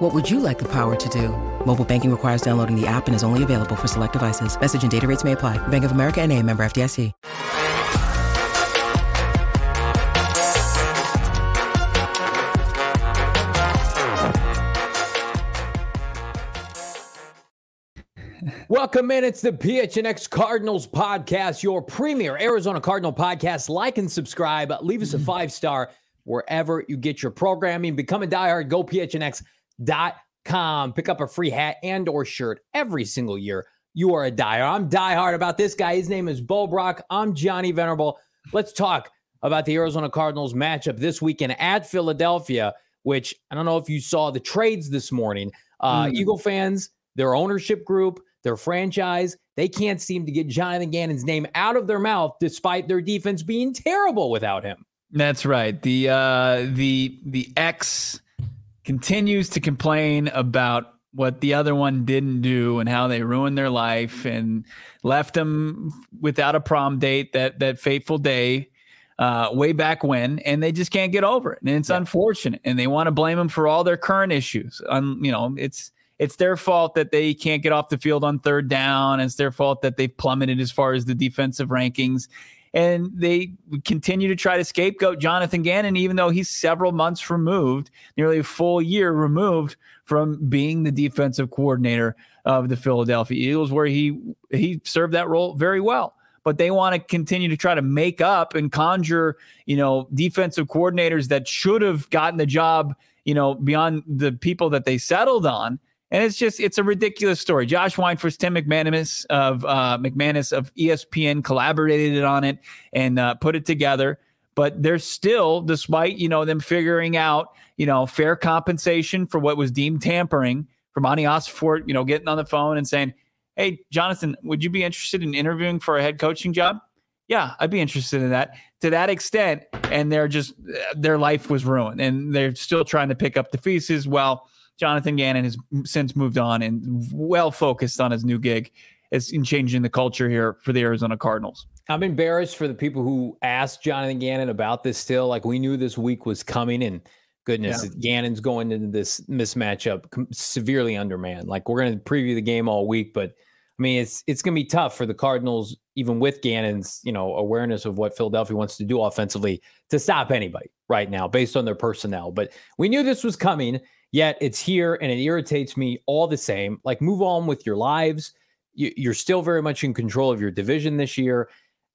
What would you like the power to do? Mobile banking requires downloading the app and is only available for select devices. Message and data rates may apply. Bank of America and a member FDIC. Welcome in. It's the PHNX Cardinals podcast, your premier Arizona Cardinal podcast. Like and subscribe. Leave us a mm-hmm. five star wherever you get your programming. Become a diehard. Go PHNX.com. Pick up a free hat and or shirt every single year. You are a diehard. I'm diehard about this guy. His name is Bo Brack. I'm Johnny Venerable. Let's talk about the Arizona Cardinals matchup this weekend at Philadelphia, which I don't know if you saw the trades this morning. Uh, mm. Eagle fans, their ownership group, their franchise, they can't seem to get Jonathan Gannon's name out of their mouth despite their defense being terrible without him. That's right. The uh the the X continues to complain about what the other one didn't do and how they ruined their life and left them without a prom date that that fateful day uh, way back when, and they just can't get over it, and it's yeah. unfortunate. And they want to blame them for all their current issues. Um, you know, it's it's their fault that they can't get off the field on third down. It's their fault that they've plummeted as far as the defensive rankings. And they continue to try to scapegoat Jonathan Gannon, even though he's several months removed, nearly a full year removed from being the defensive coordinator of the Philadelphia Eagles, where he he served that role very well. But they want to continue to try to make up and conjure, you know, defensive coordinators that should have gotten the job, you know, beyond the people that they settled on and it's just it's a ridiculous story. Josh Weinfuss, Tim McManus of uh, McManus of ESPN collaborated on it and uh, put it together. But there's still, despite you know them figuring out you know fair compensation for what was deemed tampering, from Monti Ossenfort, you know getting on the phone and saying, "Hey, Jonathan, would you be interested in interviewing for a head coaching job?" Yeah, I'd be interested in that. To that extent, and they're just their life was ruined, and they're still trying to pick up the pieces. Well Jonathan Gannon has since moved on and well focused on his new gig as in changing the culture here for the Arizona Cardinals. I'm embarrassed for the people who asked Jonathan Gannon about this still. Like we knew this week was coming and goodness, yeah. Gannon's going into this mismatch up severely undermanned. Like we're going to preview the game all week, but I mean, it's it's going to be tough for the Cardinals, even with Gannon's you know awareness of what Philadelphia wants to do offensively, to stop anybody right now based on their personnel. But we knew this was coming, Yet it's here and it irritates me all the same. Like, move on with your lives. You're still very much in control of your division this year.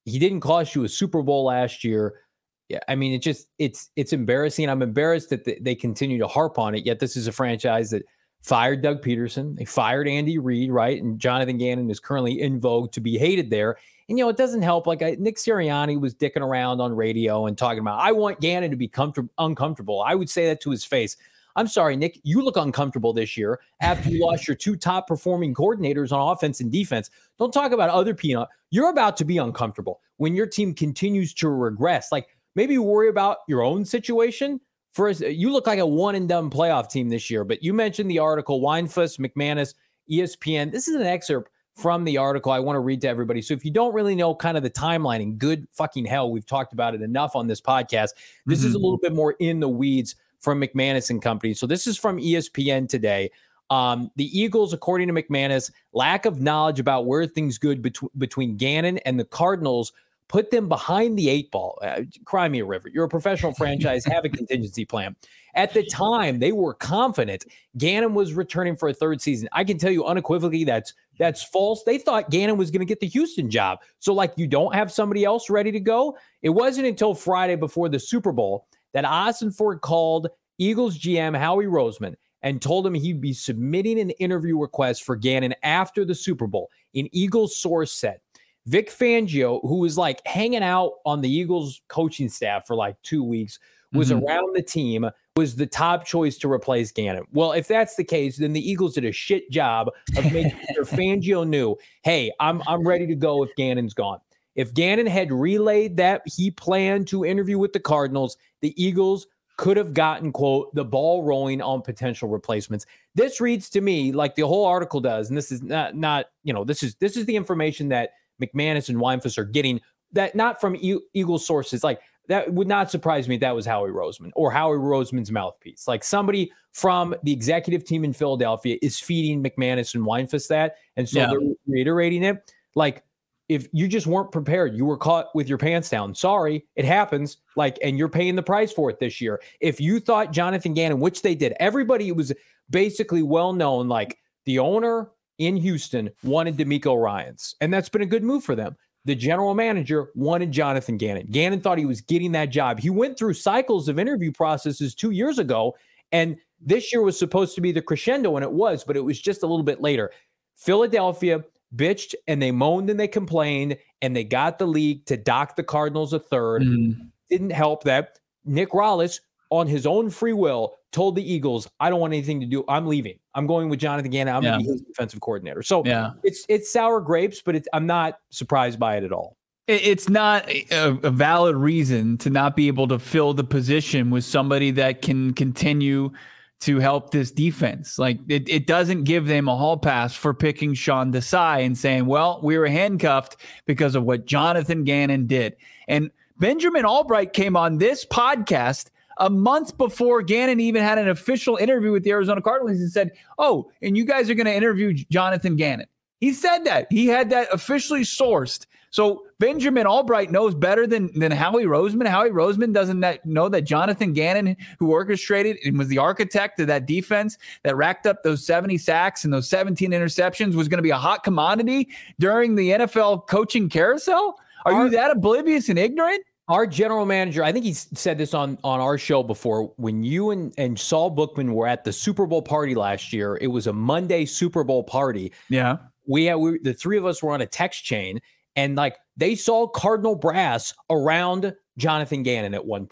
He didn't cost you a Super Bowl last year. Yeah, I mean, it just it's it's embarrassing. I'm embarrassed that they continue to harp on it. Yet this is a franchise that fired Doug Pederson, They fired Andy Reid, right? And Jonathan Gannon is currently in vogue to be hated there. And you know, it doesn't help. Like I, Nick Sirianni was dicking around on radio and talking about, I want Gannon to be comfortable, uncomfortable. I would say that to his face. I'm sorry, Nick, you look uncomfortable this year after you lost your two top performing coordinators on offense and defense. Don't talk about other peanut. You're about to be uncomfortable when your team continues to regress. Like maybe worry about your own situation. For you look like a one and done playoff team this year. But you mentioned the article, Weinfuss, McManus, ESPN. This is an excerpt from the article I want to read to everybody. So if you don't really know kind of the timeline and good fucking hell, we've talked about it enough on this podcast. This mm-hmm. is a little bit more in the weeds from McManus and Company. So this is from ESPN today. Um, the Eagles, according to McManus, lack of knowledge about where things good between between Gannon and the Cardinals put them behind the eight ball. Uh, cry me a river. You're a professional franchise, have a contingency plan. At the time, they were confident Gannon was returning for a third season. I can tell you unequivocally that's that's false. They thought Gannon was going to get the Houston job. So, like, you don't have somebody else ready to go. It wasn't until Friday before the Super Bowl that Ossenfort called Eagles GM Howie Roseman and told him he'd be submitting an interview request for Gannon after the Super Bowl. An Eagles source said Vic Fangio, who was like hanging out on the Eagles coaching staff for like two weeks, was mm-hmm. around the team, was the top choice to replace Gannon. Well, if that's the case, then the Eagles did a shit job of making sure Fangio knew, hey, I'm I'm ready to go if Gannon's gone. If Gannon had relayed that he planned to interview with the Cardinals, the Eagles could have gotten quote the ball rolling on potential replacements. This reads to me like the whole article does, and this is not not you know this is this is the information that McManus and Weinfuss are getting that not from e- Eagle sources. Like that would not surprise me if that was Howie Roseman or Howie Roseman's mouthpiece. Like somebody from the executive team in Philadelphia is feeding McManus and Weinfuss that, and so yeah. they're reiterating it. Like if you just weren't prepared, you were caught with your pants down. Sorry, it happens. Like, and you're paying the price for it this year. If you thought Jonathan Gannon, which they did, everybody was basically well known, like the owner in Houston wanted DeMeco Ryans, and that's been a good move for them. The general manager wanted Jonathan Gannon. Gannon thought he was getting that job. He went through cycles of interview processes two years ago, and this year was supposed to be the crescendo, and it was, but it was just a little bit later. Philadelphia bitched and they moaned and they complained and they got the league to dock the Cardinals a 3rd mm. Didn't help that. Nick Rallis, on his own free will, told the Eagles, I don't want anything to do. I'm leaving. I'm going with Jonathan Gannon. I'm yeah. going to be his defensive coordinator. So yeah. it's it's sour grapes, but it's, I'm not surprised by it at all. It's not a, a valid reason to not be able to fill the position with somebody that can continue – to help this defense. Like it, it doesn't give them a hall pass for picking Sean Desai and saying, well, we were handcuffed because of what Jonathan Gannon did. And Benjamin Albright came on this podcast a month before Gannon even had an official interview with the Arizona Cardinals and said, oh, and you guys are going to interview Jonathan Gannon. He said that. He had that officially sourced. So Benjamin Albright knows better than than Howie Roseman. Howie Roseman doesn't that know that Jonathan Gannon, who orchestrated and was the architect of that defense that racked up those 70 sacks and those 17 interceptions, was going to be a hot commodity during the NFL coaching carousel. Are you that oblivious and ignorant? Our general manager, I think he said this on on our show before. When you and, and Saul Bookman were at the Super Bowl party last year, it was a Monday Super Bowl party. Yeah. We had we, the three of us were on a text chain and like they saw Cardinal brass around Jonathan Gannon at one.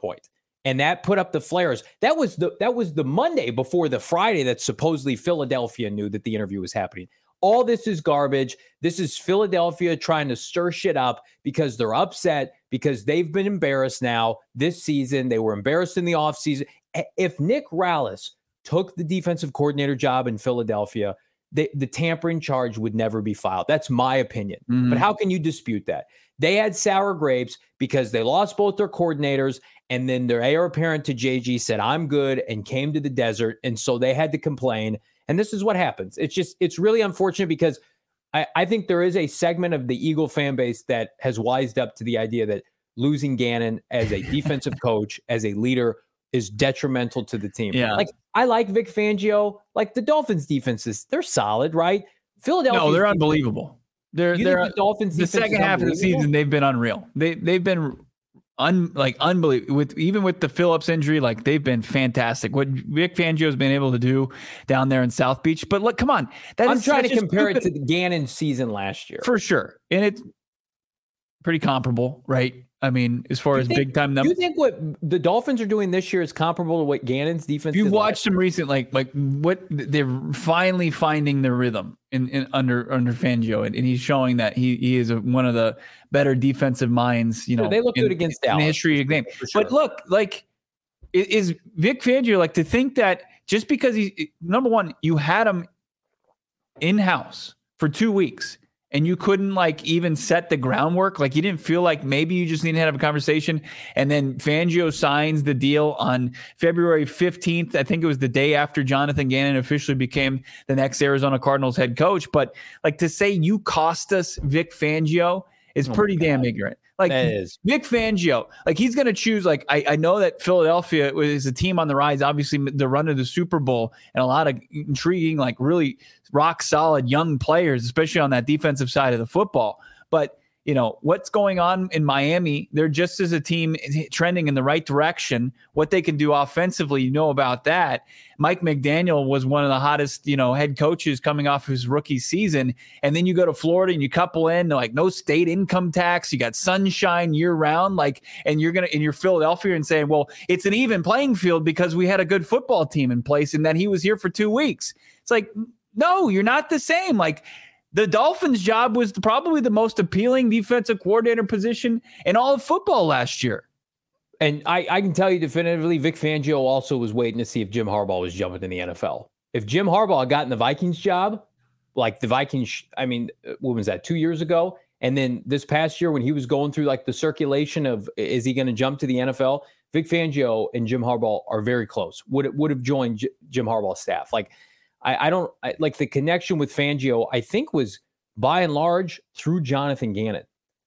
And that put up the flares. That was the that was the Monday before the Friday that supposedly Philadelphia knew that the interview was happening. All this is garbage. This is Philadelphia trying to stir shit up because they're upset because they've been embarrassed now this season. They were embarrassed in the offseason. If Nick Rallis took the defensive coordinator job in Philadelphia, the, the tampering charge would never be filed. That's my opinion. Mm-hmm. But how can you dispute that? They had sour grapes because they lost both their coordinators, and then their heir apparent to JG said, I'm good, and came to the desert. And so they had to complain. And this is what happens. It's just, it's really unfortunate because I, I think there is a segment of the Eagle fan base that has wised up to the idea that losing Gannon as a defensive coach, as a leader, is detrimental to the team. Yeah. Like I like Vic Fangio. Like the Dolphins defenses, they're solid, right? Philadelphia. No, they're unbelievable. They're they're the Dolphins. The second half of the season, they've been unreal. They they've been un like unbelievable with even with the Phillips injury, like they've been fantastic. What Vic Fangio has been able to do down there in South Beach. But look, come on, that I'm trying to compare stupid, it to the Gannon season last year for sure, and it's pretty comparable, right? I mean, as far as think, big time numbers, do you think what the Dolphins are doing this year is comparable to what Gannon's defense? You watched some recent, like like what they're finally finding their rhythm in, in under under Fangio, and, and, he's showing that he he is a, one of the better defensive minds. You know, they look in, good against in Dallas, the history of the game. Sure. But look, like is Vic Fangio like to think that just because he number one, you had him in house for two weeks and you couldn't like even set the groundwork? Like you didn't feel like maybe you just needed to have a conversation. And then Fangio signs the deal on February 15th. I think it was the day after Jonathan Gannon officially became the next Arizona Cardinals head coach. But like to say you cost us Vic Fangio is oh pretty damn ignorant. Like Vic Fangio, like he's going to choose. Like I, I know that Philadelphia is a team on the rise. Obviously, the run running the Super Bowl and a lot of intriguing, like really rock solid young players, especially on that defensive side of the football. But you know what's going on in Miami. They're just as a team trending in the right direction. What they can do offensively, you know about that. Mike McDaniel was one of the hottest, you know, head coaches coming off his rookie season. And then you go to Florida and you couple in like no state income tax. You got sunshine year round, like, and you're gonna in your Philadelphia and saying, well, it's an even playing field because we had a good football team in place and that he was here for two weeks. It's like, no, you're not the same. Like The Dolphins' job was probably the most appealing defensive coordinator position in all of football last year. And I, I can tell you definitively, Vic Fangio also was waiting to see if Jim Harbaugh was jumping in the NFL. If Jim Harbaugh had gotten the Vikings job, like the Vikings, I mean, what was that, two years ago? And then this past year, when he was going through like the circulation of is he going to jump to the NFL? Vic Fangio and Jim Harbaugh are very close. Would it would have joined J- Jim Harbaugh's staff. Like I, I don't I, like the connection with Fangio. I think was by and large through Jonathan Gannon.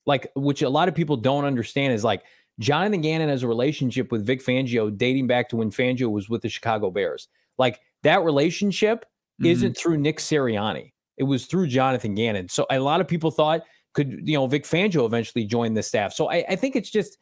Like which a lot of people don't understand is like Jonathan Gannon has a relationship with Vic Fangio dating back to when Fangio was with the Chicago Bears. Like that relationship mm-hmm. isn't through Nick Sirianni. It was through Jonathan Gannon. So a lot of people thought could you know Vic Fangio eventually join the staff. So I, I think it's just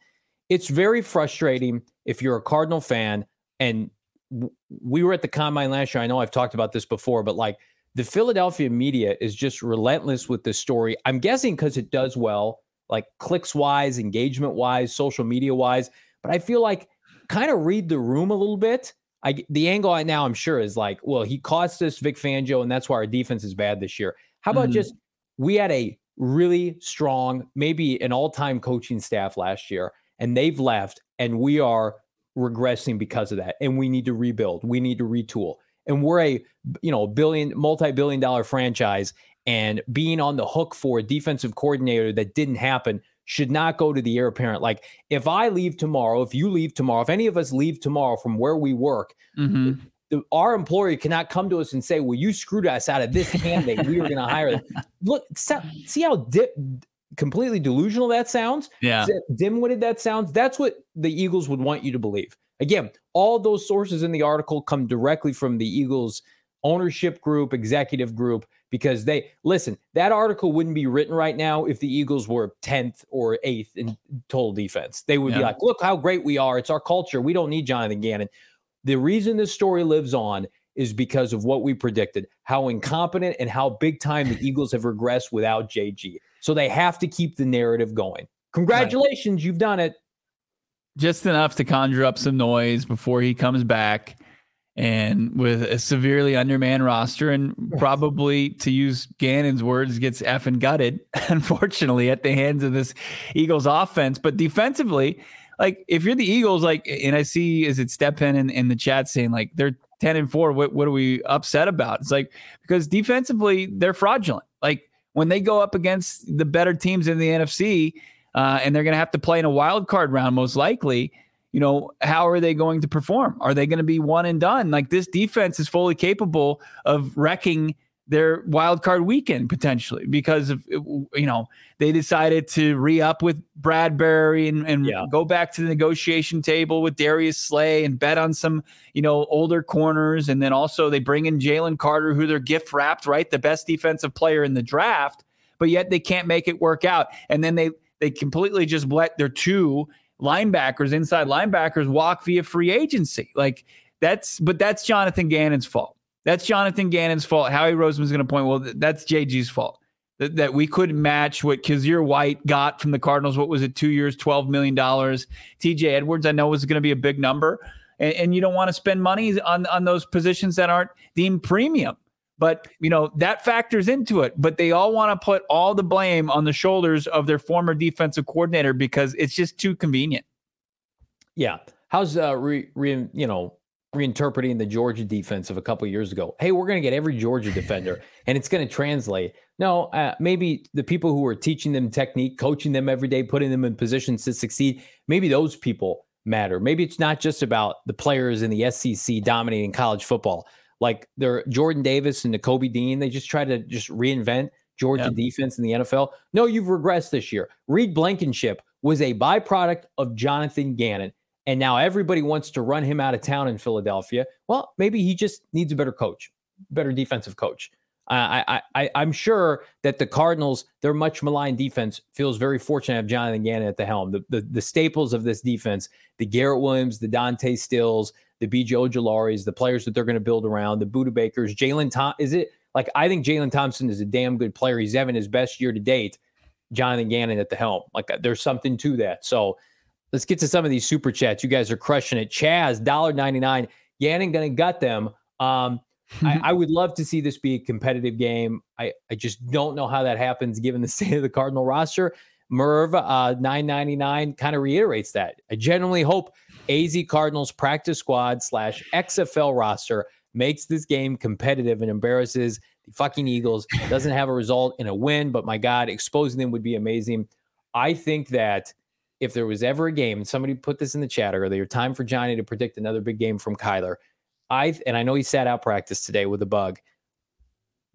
it's very frustrating if you're a Cardinal fan and we were at the combine last year. I know I've talked about this before, but like the Philadelphia media is just relentless with this story. I'm guessing because it does well, like clicks wise, engagement wise, social media wise. But I feel like kind of read the room a little bit. I the angle I now I'm sure is like, well, he cost us Vic Fangio, and that's why our defense is bad this year. How about mm-hmm. just we had a really strong, maybe an all-time coaching staff last year, and they've left, and we are regressing because of that. And we need to rebuild. We need to retool. And we're a you know billion, multi-billion dollar franchise, and being on the hook for a defensive coordinator that didn't happen should not go to the heir apparent. Like if I leave tomorrow, if you leave tomorrow, if any of us leave tomorrow from where we work, mm-hmm the, our employer cannot come to us and say, "Well, you screwed us out of this candidate. we were going to hire them." Look, see how di- completely delusional that sounds. Yeah, dim-witted that sounds. That's what the Eagles would want you to believe. Again, all those sources in the article come directly from the Eagles ownership group, executive group, because they listen. That article wouldn't be written right now if the Eagles were tenth or eighth in total defense. They would yeah. be like, "Look how great we are. It's our culture. We don't need Jonathan Gannon." The reason this story lives on is because of what we predicted, how incompetent and how big time the Eagles have regressed without JG. So they have to keep the narrative going. Congratulations, right. you've done it. Just enough to conjure up some noise before he comes back. And with a severely undermanned roster, and probably to use Gannon's words, gets effing gutted, unfortunately, at the hands of this Eagles offense. But defensively, like if you're the Eagles, like, and I see is it Stepan in, in the chat saying like they're 10 and 4. What, what are we upset about? It's like because defensively they're fraudulent. Like when they go up against the better teams in the NFC, uh, and they're going to have to play in a wild card round most likely. You know, how are they going to perform? Are they going to be one and done? Like this defense is fully capable of wrecking their wild card weekend potentially because of you know they decided to re-up with Bradberry and, and yeah. go back to the negotiation table with Darius Slay and bet on some you know older corners. And then also they bring in Jalen Carter who they're gift wrapped right? The best defensive player in the draft but yet they can't make it work out. And then they they completely just let their two linebackers inside linebackers walk via free agency. Like that's but that's Jonathan Gannon's fault that's Jonathan Gannon's fault. Howie Roseman's going to point, well, that's JG's fault. That, that we couldn't match what Kyzir White got from the Cardinals. What was it, two years, $12 million? TJ Edwards, I know, was going to be a big number. And, and you don't want to spend money on, on those positions that aren't deemed premium. But, you know, that factors into it. But they all want to put all the blame on the shoulders of their former defensive coordinator because it's just too convenient. Yeah. How's uh re, re you know reinterpreting the Georgia defense of a couple of years ago. Hey, we're going to get every Georgia defender and it's going to translate. No, uh, maybe the people who are teaching them technique, coaching them every day, putting them in positions to succeed, maybe those people matter. Maybe it's not just about the players in the SEC dominating college football. Like they're Jordan Davis and Nakobe Dean, they just try to just reinvent Georgia defense in the NFL. No, you've regressed this year. Reed Blankenship was a byproduct of Jonathan Gannon and now everybody wants to run him out of town in Philadelphia. Well, maybe he just needs a better coach, better defensive coach. I, I, I'm sure that the Cardinals, their much maligned defense, feels very fortunate to have Jonathan Gannon at the helm. The, the, the staples of this defense, the Garrett Williams, the Dante Stills, the BJ Ojularis, the players that they're going to build around, the Budda Bakers, Jalen. Is it like I think Jalen Thompson is a damn good player. He's having his best year to date. Jonathan Gannon at the helm. Like there's something to that. So Let's get to some of these super chats. You guys are crushing it. Chaz, $1.99. Gannon gonna gut them. Um, I, I, would love to see this be a competitive game. I, I just don't know how that happens given the state of the Cardinal roster. Merv uh, 999 kind of reiterates that. I genuinely hope AZ Cardinals practice squad slash XFL roster makes this game competitive and embarrasses the fucking Eagles. Doesn't have a result in a win, but my God, exposing them would be amazing. I think that if there was ever a game, and somebody put this in the chat earlier, time for Johnny to predict another big game from Kyler. I and I know he sat out practice today with a bug.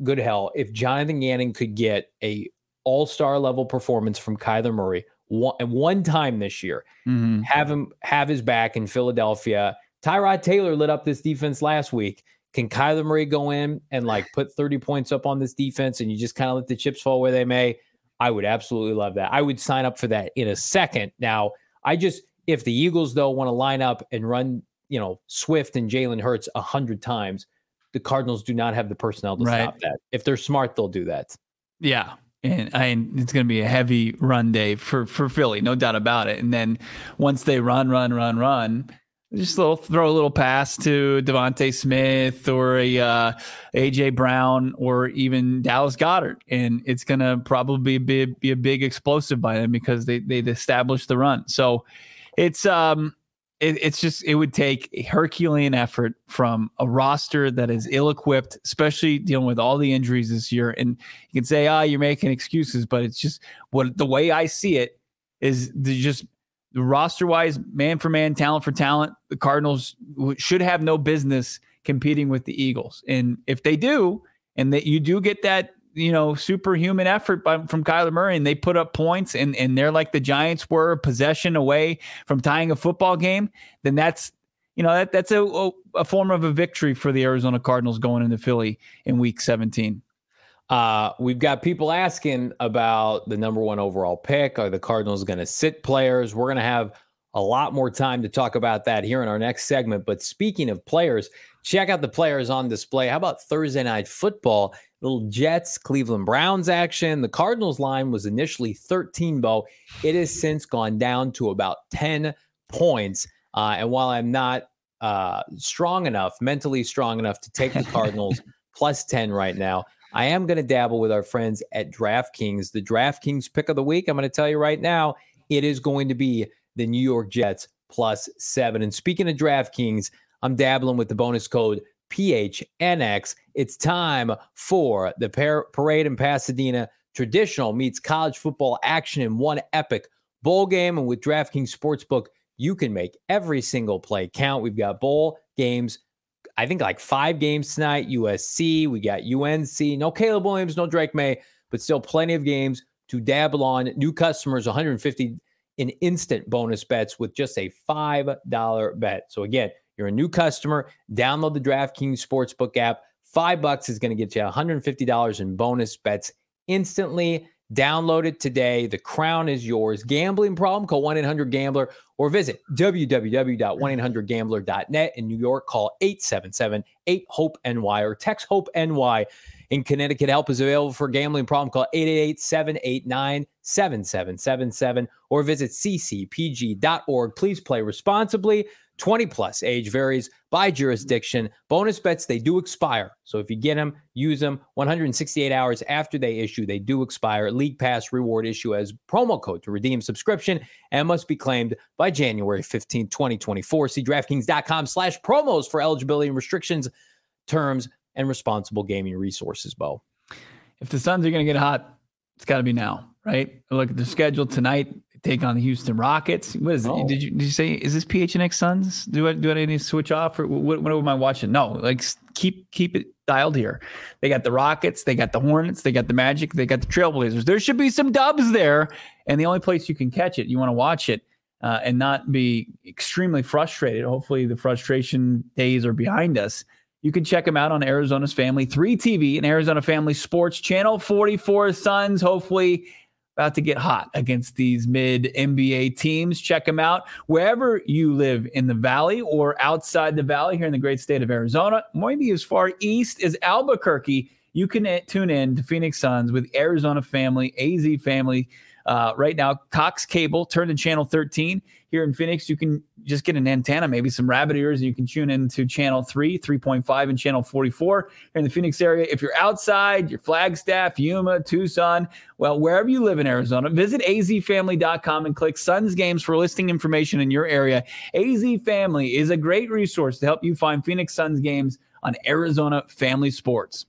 Good hell, if Jonathan Gannon could get a all-star level performance from Kyler Murray one, one time this year, mm-hmm. have him have his back in Philadelphia. Tyrod Taylor lit up this defense last week. Can Kyler Murray go in and like put 30 points up on this defense and you just kind of let the chips fall where they may? I would absolutely love that. I would sign up for that in a second. Now, I just if the Eagles though want to line up and run, you know, Swift and Jalen Hurts a hundred times, the Cardinals do not have the personnel to right. stop that. If they're smart, they'll do that. Yeah, and I, it's going to be a heavy run day for for Philly, no doubt about it. And then once they run, run, run, run, just little throw a little pass to DeVonta Smith or a uh, AJ Brown or even Dallas Goedert, and it's to probably be, be a big explosive by them because they they established the run. So it's um it, it's just it would take a Herculean effort from a roster that is ill-equipped, especially dealing with all the injuries this year. And you can say, "Ah, oh, you're making excuses," but it's just what the way I see it is just the roster-wise, man for man, talent for talent. The Cardinals should have no business competing with the Eagles, and if they do, and that you do get that you know, superhuman effort by, from Kyler Murray, and they put up points, and and they're like the Giants were, possession away from tying a football game. Then that's you know that that's a a form of a victory for the Arizona Cardinals going into Philly in Week 17. Uh, we've got people asking about the number one overall pick. Are the Cardinals going to sit players? We're going to have a lot more time to talk about that here in our next segment. But speaking of players, check out the players on display. How about Thursday night football? little Jets, Cleveland Browns action. The Cardinals line was initially 13, Bo. It has since gone down to about 10 points. Uh, and while I'm not uh, strong enough, mentally strong enough to take the Cardinals plus 10 right now, I am going to dabble with our friends at DraftKings. The DraftKings pick of the week, I'm going to tell you right now, it is going to be the New York Jets plus seven. And speaking of DraftKings, I'm dabbling with the bonus code PHNX. It's time for the par- parade in Pasadena. Traditional meets college football action in one epic bowl game. And with DraftKings Sportsbook, you can make every single play count. We've got bowl games, I think like five games tonight. USC, we got UNC. No Caleb Williams, no Drake Maye, but still plenty of games to dabble on. New customers, 150 in instant bonus bets with just a $5 bet. So again, you're a new customer, download the DraftKings Sportsbook app. Five bucks is going to get you $150 in bonus bets instantly. Download it today. The crown is yours. Gambling problem? Call 1 800 Gambler or visit www.1800Gambler.net. In New York, call 877 8 HOPE NY or text HOPE NY. In Connecticut, help is available for gambling problem. Call 888 789 7777 or visit ccpg.org. Please play responsibly. 20 plus. Age varies by mm-hmm. jurisdiction. Bonus bets, they do expire. So if you get them, use them 168 hours after they issue. They do expire. League Pass reward issue as promo code to redeem subscription and must be claimed by January 15, 2024. See DraftKings.com slash promos for eligibility and restrictions, terms, and responsible gaming resources, Bo. If the Suns are going to get hot, it's got to be now, right? Look at the schedule tonight take on the Houston Rockets. What is oh. it? Did you did you say is this PHNX Suns? Do I do I need to switch off or what, what am I watching? No, like keep keep it dialed here. They got the Rockets, they got the Hornets, they got the Magic, they got the Trailblazers. There should be some dubs there, and the only place you can catch it, you want to watch it. Uh, and not be extremely frustrated. Hopefully, the frustration days are behind us. You can check them out on Arizona's Family 3 TV and Arizona Family Sports Channel 44 Suns. Hopefully, about to get hot against these mid NBA teams. Check them out wherever you live in the valley or outside the valley here in the great state of Arizona, maybe as far east as Albuquerque. You can tune in to Phoenix Suns with Arizona family, AZ family Uh, right now, Cox Cable turn to channel 13 here in Phoenix. You can just get an antenna, maybe some rabbit ears, and you can tune into channel 3, 3.5, and channel 44 here in the Phoenix area. If you're outside, your Flagstaff, Yuma, Tucson, well, wherever you live in Arizona, visit azfamily.com and click Suns Games for listing information in your area. AZ Family is a great resource to help you find Phoenix Suns games on Arizona Family Sports.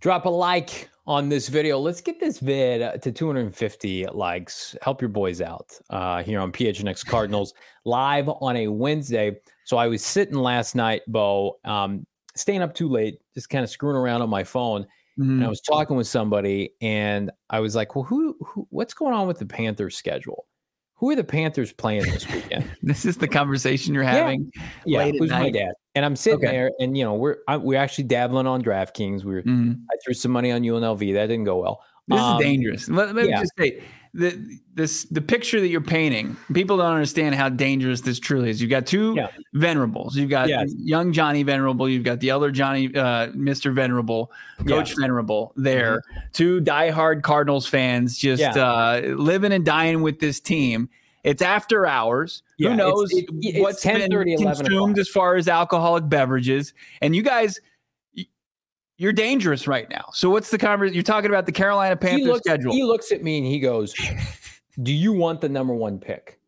Drop a like on this video. Let's get this vid to 250 likes. Help your boys out uh, here on PHNX Cardinals live on a Wednesday. So I was sitting last night, Bo, um, staying up too late, just kind of screwing around on my phone. Mm-hmm. And I mm-hmm. was talking with somebody, and I was like, "Well, who, who, what's going on with the Panthers schedule? Who are the Panthers playing this weekend?" this is the conversation you're having. Yeah, yeah who's my dad? And I'm sitting okay. there, and you know, we're I, we're actually dabbling on DraftKings. We are mm-hmm. I threw some money on UNLV. That didn't go well. This um, is dangerous. Let, let yeah. me just say the this the picture that you're painting. People don't understand how dangerous this truly is. You've got two yeah. venerables. You've got yes. young Johnny Venerable. You've got the other Johnny, uh, Mr. Venerable, Coach yeah. Venerable. There, mm-hmm. two diehard Cardinals fans, just uh, living and dying with this team it's after hours. Yeah, Who knows it's, it, it's what's 10, been 30, consumed as far as alcoholic beverages? And you guys, you're dangerous right now. So what's the conversation? You're talking about the Carolina Panthers he looks, schedule. He looks at me and he goes, "Do you want the number one pick?"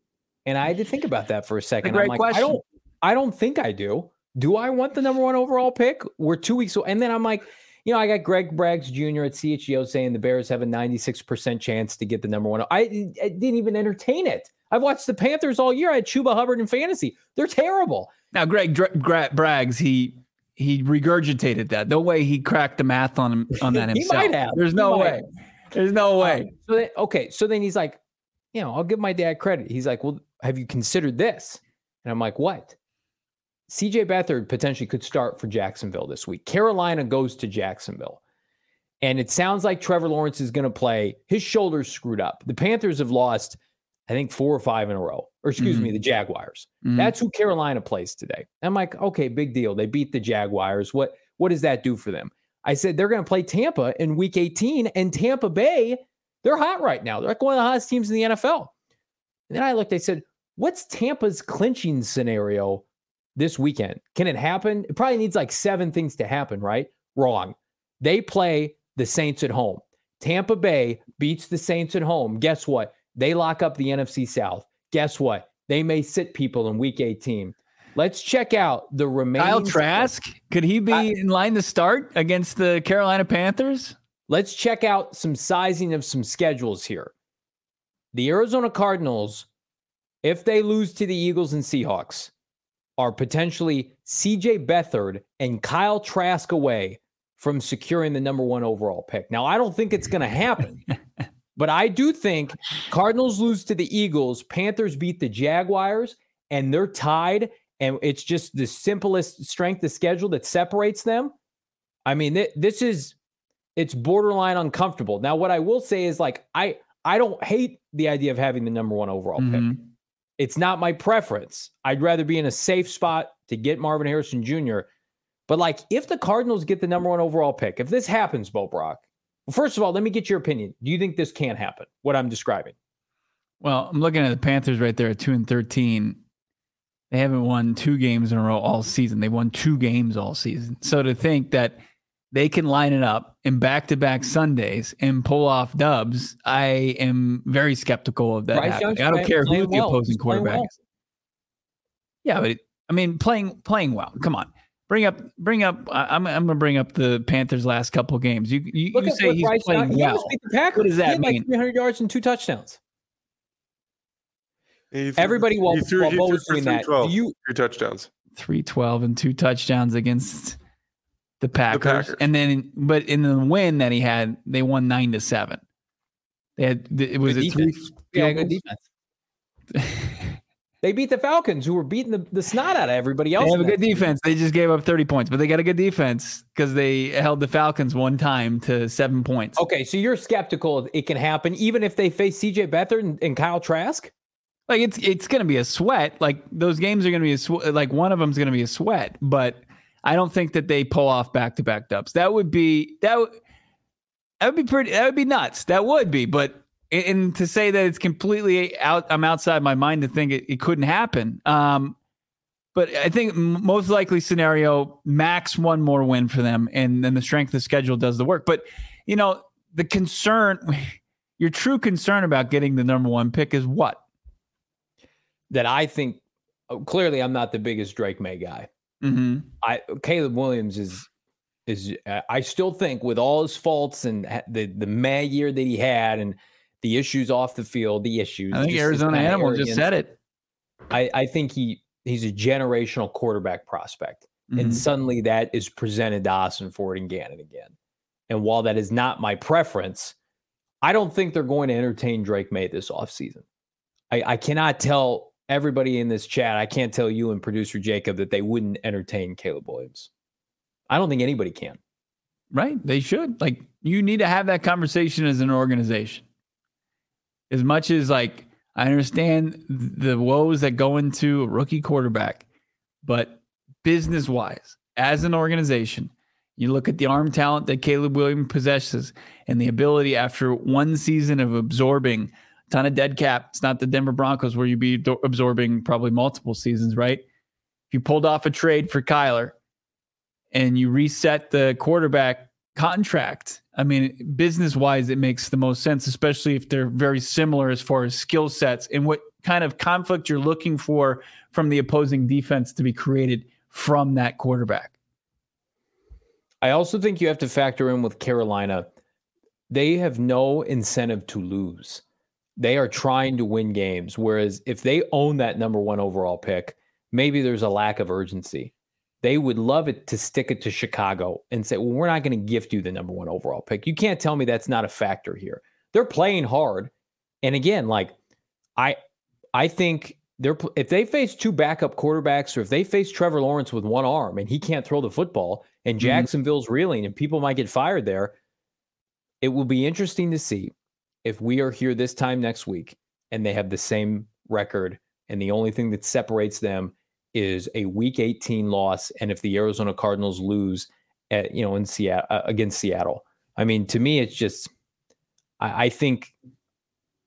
And I had to think about that for a second. I'm like, question. I don't. I don't think I do. Do I want the number one overall pick? We're two weeks. And then I'm like, you know, I got Greg Braggs Jr. at CHGO saying the Bears have a 96% chance to get the number one. I, I didn't even entertain it. I've watched the Panthers all year. I had Chuba Hubbard in fantasy. They're terrible. Now, Greg Dra- Gra- Braggs, he he regurgitated that. No way he cracked the math on on that himself. he might have. There's no way. There's no way. Um, so then, okay, so then he's like, you know, I'll give my dad credit. He's like, well, have you considered this? And I'm like, what? CJ Beathard potentially could start for Jacksonville this week. Carolina goes to Jacksonville. And it sounds like Trevor Lawrence is going to play. His shoulder's screwed up. The Panthers have lost I think four or five in a row, or excuse mm-hmm. me, the Jaguars. Mm-hmm. That's who Carolina plays today. I'm like, okay, big deal. They beat the Jaguars. What what does that do for them? I said they're going to play Tampa in Week 18, and Tampa Bay, they're hot right now. They're like one of the hottest teams in the NFL. And then I looked. I said, what's Tampa's clinching scenario this weekend? Can it happen? It probably needs like seven things to happen, right? Wrong. They play the Saints at home. Tampa Bay beats the Saints at home. Guess what? They lock up the NFC South. Guess what? They may sit people in week 18. Let's check out the remaining. Kyle Trask, could he be I, in line to start against the Carolina Panthers? Let's check out some sizing of some schedules here. The Arizona Cardinals, if they lose to the Eagles and Seahawks, are potentially CJ Beathard and Kyle Trask away from securing the number one overall pick. Now, I don't think it's going to happen. But I do think Cardinals lose to the Eagles, Panthers beat the Jaguars, and they're tied. And it's just the simplest strength of schedule that separates them. I mean, th- this is it's borderline uncomfortable. Now, what I will say is like I I don't hate the idea of having the number one overall mm-hmm. pick. It's not my preference. I'd rather be in a safe spot to get Marvin Harrison Jr. But like if the Cardinals get the number one overall pick, if this happens, Bo Brack, well, first of all, let me get your opinion. Do you think this can happen? What I'm describing? Well, I'm looking at the Panthers right there at two and thirteen. They haven't won two games in a row all season. They won two games all season. So to think that they can line it up in back-to-back Sundays and pull off dubs, I am very skeptical of that. I don't care who the opposing quarterback well. is. Yeah, but it, I mean, playing playing well. Come on. Bring up, bring up. I'm, I'm gonna bring up the Panthers' last couple games. You, you, you say he's Bryce playing Young, well. What does that mean? Like 300 yards and two touchdowns. Threw, Everybody while, threw, while Bo was doing that, do you three touchdowns, three twelve and two touchdowns against the Packers. the Packers, and then but in the win that he had, they won nine to seven. They had it was a three. Yeah, good defense. They beat the Falcons, who were beating the, the snot out of everybody else. They have a good defense. They just gave up 30 points, but they got a good defense because they held the Falcons one time to seven points. Okay, so you're skeptical it can happen even if they face CJ Beathard and, and Kyle Trask? Like it's it's going to be a sweat. Like those games are going to be a sw- like one of them is going to be a sweat, but I don't think that they pull off back to back dubs. That would be that. W- that would be pretty. That would be nuts. That would be, but And to say that it's completely out, I'm outside my mind to think it, it couldn't happen. Um, but I think most likely scenario, max one more win for them, and then the strength of schedule does the work. But you know, the concern, your true concern about getting the number one pick is what? That I think oh, clearly I'm not the biggest Drake Maye guy. Mm-hmm. I Caleb Williams is is uh, I still think with all his faults and the the May year that he had and the issues off the field, the issues. I think Arizona Animal just said it. I, I think he he's a generational quarterback prospect. Mm-hmm. And suddenly that is presented to Ossenfort and Gannon again. And while that is not my preference, I don't think they're going to entertain Drake Maye this offseason. I, I cannot tell everybody in this chat, I can't tell you and producer Jacob that they wouldn't entertain Caleb Williams. I don't think anybody can. Right. They should. Like, you need to have that conversation as an organization. As much as, like, I understand the woes that go into a rookie quarterback, but business wise, as an organization, you look at the arm talent that Caleb Williams possesses and the ability after one season of absorbing a ton of dead cap. It's not the Denver Broncos where you'd be absorbing probably multiple seasons, right? If you pulled off a trade for Kyler and you reset the quarterback contract, I mean, business wise, it makes the most sense, especially if they're very similar as far as skill sets and what kind of conflict you're looking for from the opposing defense to be created from that quarterback. I also think you have to factor in with Carolina, they have no incentive to lose. They are trying to win games. Whereas if they own that number one overall pick, maybe there's a lack of urgency. They would love it to stick it to Chicago and say, well, we're not going to gift you the number one overall pick. You can't tell me that's not a factor here. They're playing hard. And again, like I I think they're if they face two backup quarterbacks or if they face Trevor Lawrence with one arm and he can't throw the football, and mm-hmm. Jacksonville's mm-hmm. reeling and people might get fired there. It will be interesting to see if we are here this time next week and they have the same record and the only thing that separates them is a week 18 loss and if the Arizona Cardinals lose at, you know in Seattle uh, against Seattle. I mean to me it's just I, I, think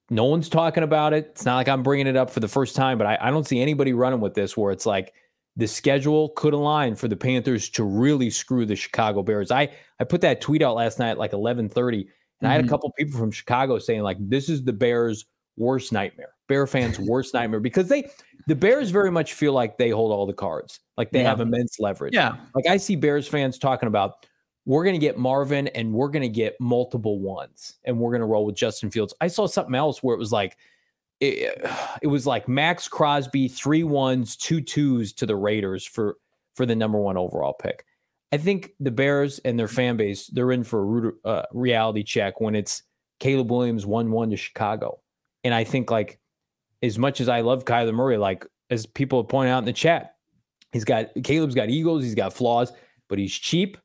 no one's talking about it. It's not like I'm bringing it up for the first time, but I, I don't see anybody running with this where it's like the schedule could align for the Panthers to really screw the Chicago Bears. I I put that tweet out last night at like 11:30 and mm-hmm. I had a mm-hmm. couple people from Chicago saying like this is the Bears worst nightmare. Bear fans worst nightmare because they the Bears very much feel like they hold all the cards. Like they yeah. have immense leverage. Yeah. Like I see Bears fans talking about we're going to get Marvin and we're going to get multiple ones and we're going to roll with Justin Fields. I saw something else where it was like it, it was like Maxx Crosby, three ones, two twos to the Raiders for for the number one overall pick. I think the Bears and their fan base they're in for a uh, reality check when it's Caleb Williams one one to Chicago, and I think like as much as I love Kyler Murray, like as people point out in the chat, he's got Caleb's got egos, he's got flaws, but he's cheap,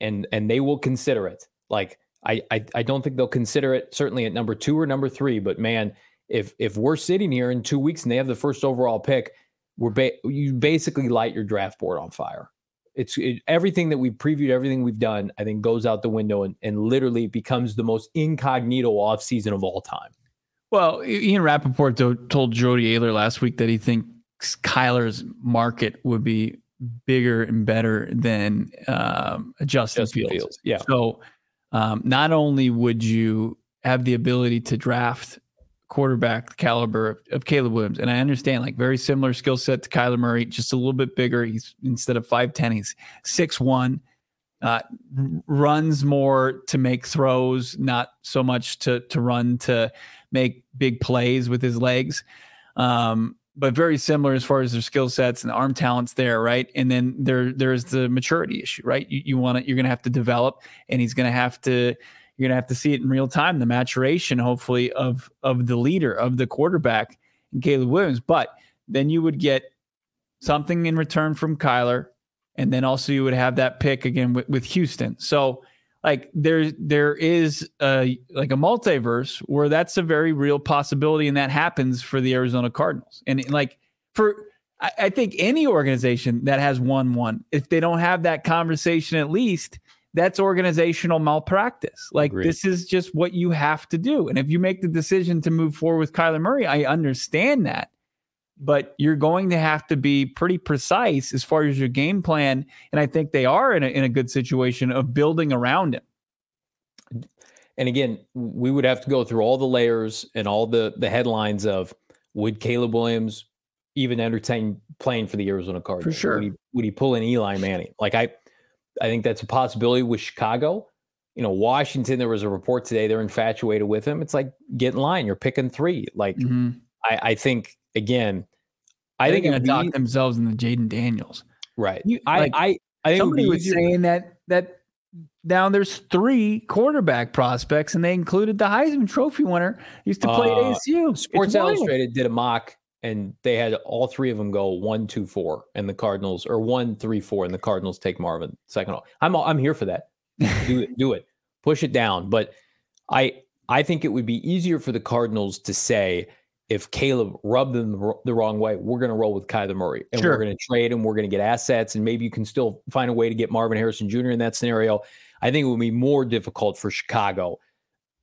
and and they will consider it. Like I I, I don't think they'll consider it certainly at number two or number three, but man if if we're sitting here in two weeks and they have the first overall pick, we're ba- you basically light your draft board on fire. It's it, everything that we previewed, everything we've done, I think goes out the window and, and literally becomes the most incognito offseason of all time. Well, Ian Rapoport told Jody Ayler last week that he thinks Kyler's market would be bigger and better than um, Justin, Justin Fields. Fields. Yeah. So um, not only would you have the ability to draft quarterback caliber of, of, Caleb Williams. And I understand like very similar skill set to Kyler Murray, just a little bit bigger. He's instead of 5'10, he's 6'1, uh, runs more to make throws, not so much to to run to make big plays with his legs. Um, but very similar as far as their skill sets and arm talents there, right? And then there there's the maturity issue, right? You, you want to you're going to have to develop, and he's going to have to you're gonna have to see it in real time, the maturation, hopefully, of of the leader, of the quarterback, in Caleb Williams. But then you would get something in return from Kyler, and then also you would have that pick again with, with Houston. So like there there is a like a multiverse where that's a very real possibility, and that happens for the Arizona Cardinals. And like for I, I think any organization that has won one, if they don't have that conversation at least that's organizational malpractice. Like Agreed. this is just what you have to do. And if you make the decision to move forward with Kyler Murray, I understand that. But you're going to have to be pretty precise as far as your game plan. And I think they are in a, in a good situation of building around him. And again, we would have to go through all the layers and all the the headlines of would Caleb Williams even entertain playing for the Arizona Cardinals? For sure. Would he, would he pull an Eli Manning? Like I, I think that's a possibility with Chicago. You know, Washington. There was a report today they're infatuated with him. It's like get in line. You're picking three. Like mm-hmm. I, I think again, I, I think going to talk themselves into Jayden Daniels. Right. You, I, like, I, I think somebody was saying that that now there's three quarterback prospects, and they included the Heisman Trophy winner used to play uh, at ASU. Sports Illustrated did a mock, and they had all three of them go one, two, four, and the Cardinals or one, three, four, and the Cardinals take Marvin second. I'm I'm here for that. do it, do it, push it down. But I I think it would be easier for the Cardinals to say if Caleb rubbed them the wrong way, we're going to roll with Kyler Murray and sure. we're going to trade him. We're going to get assets, and maybe you can still find a way to get Marvin Harrison Jr. in that scenario. I think it would be more difficult for Chicago,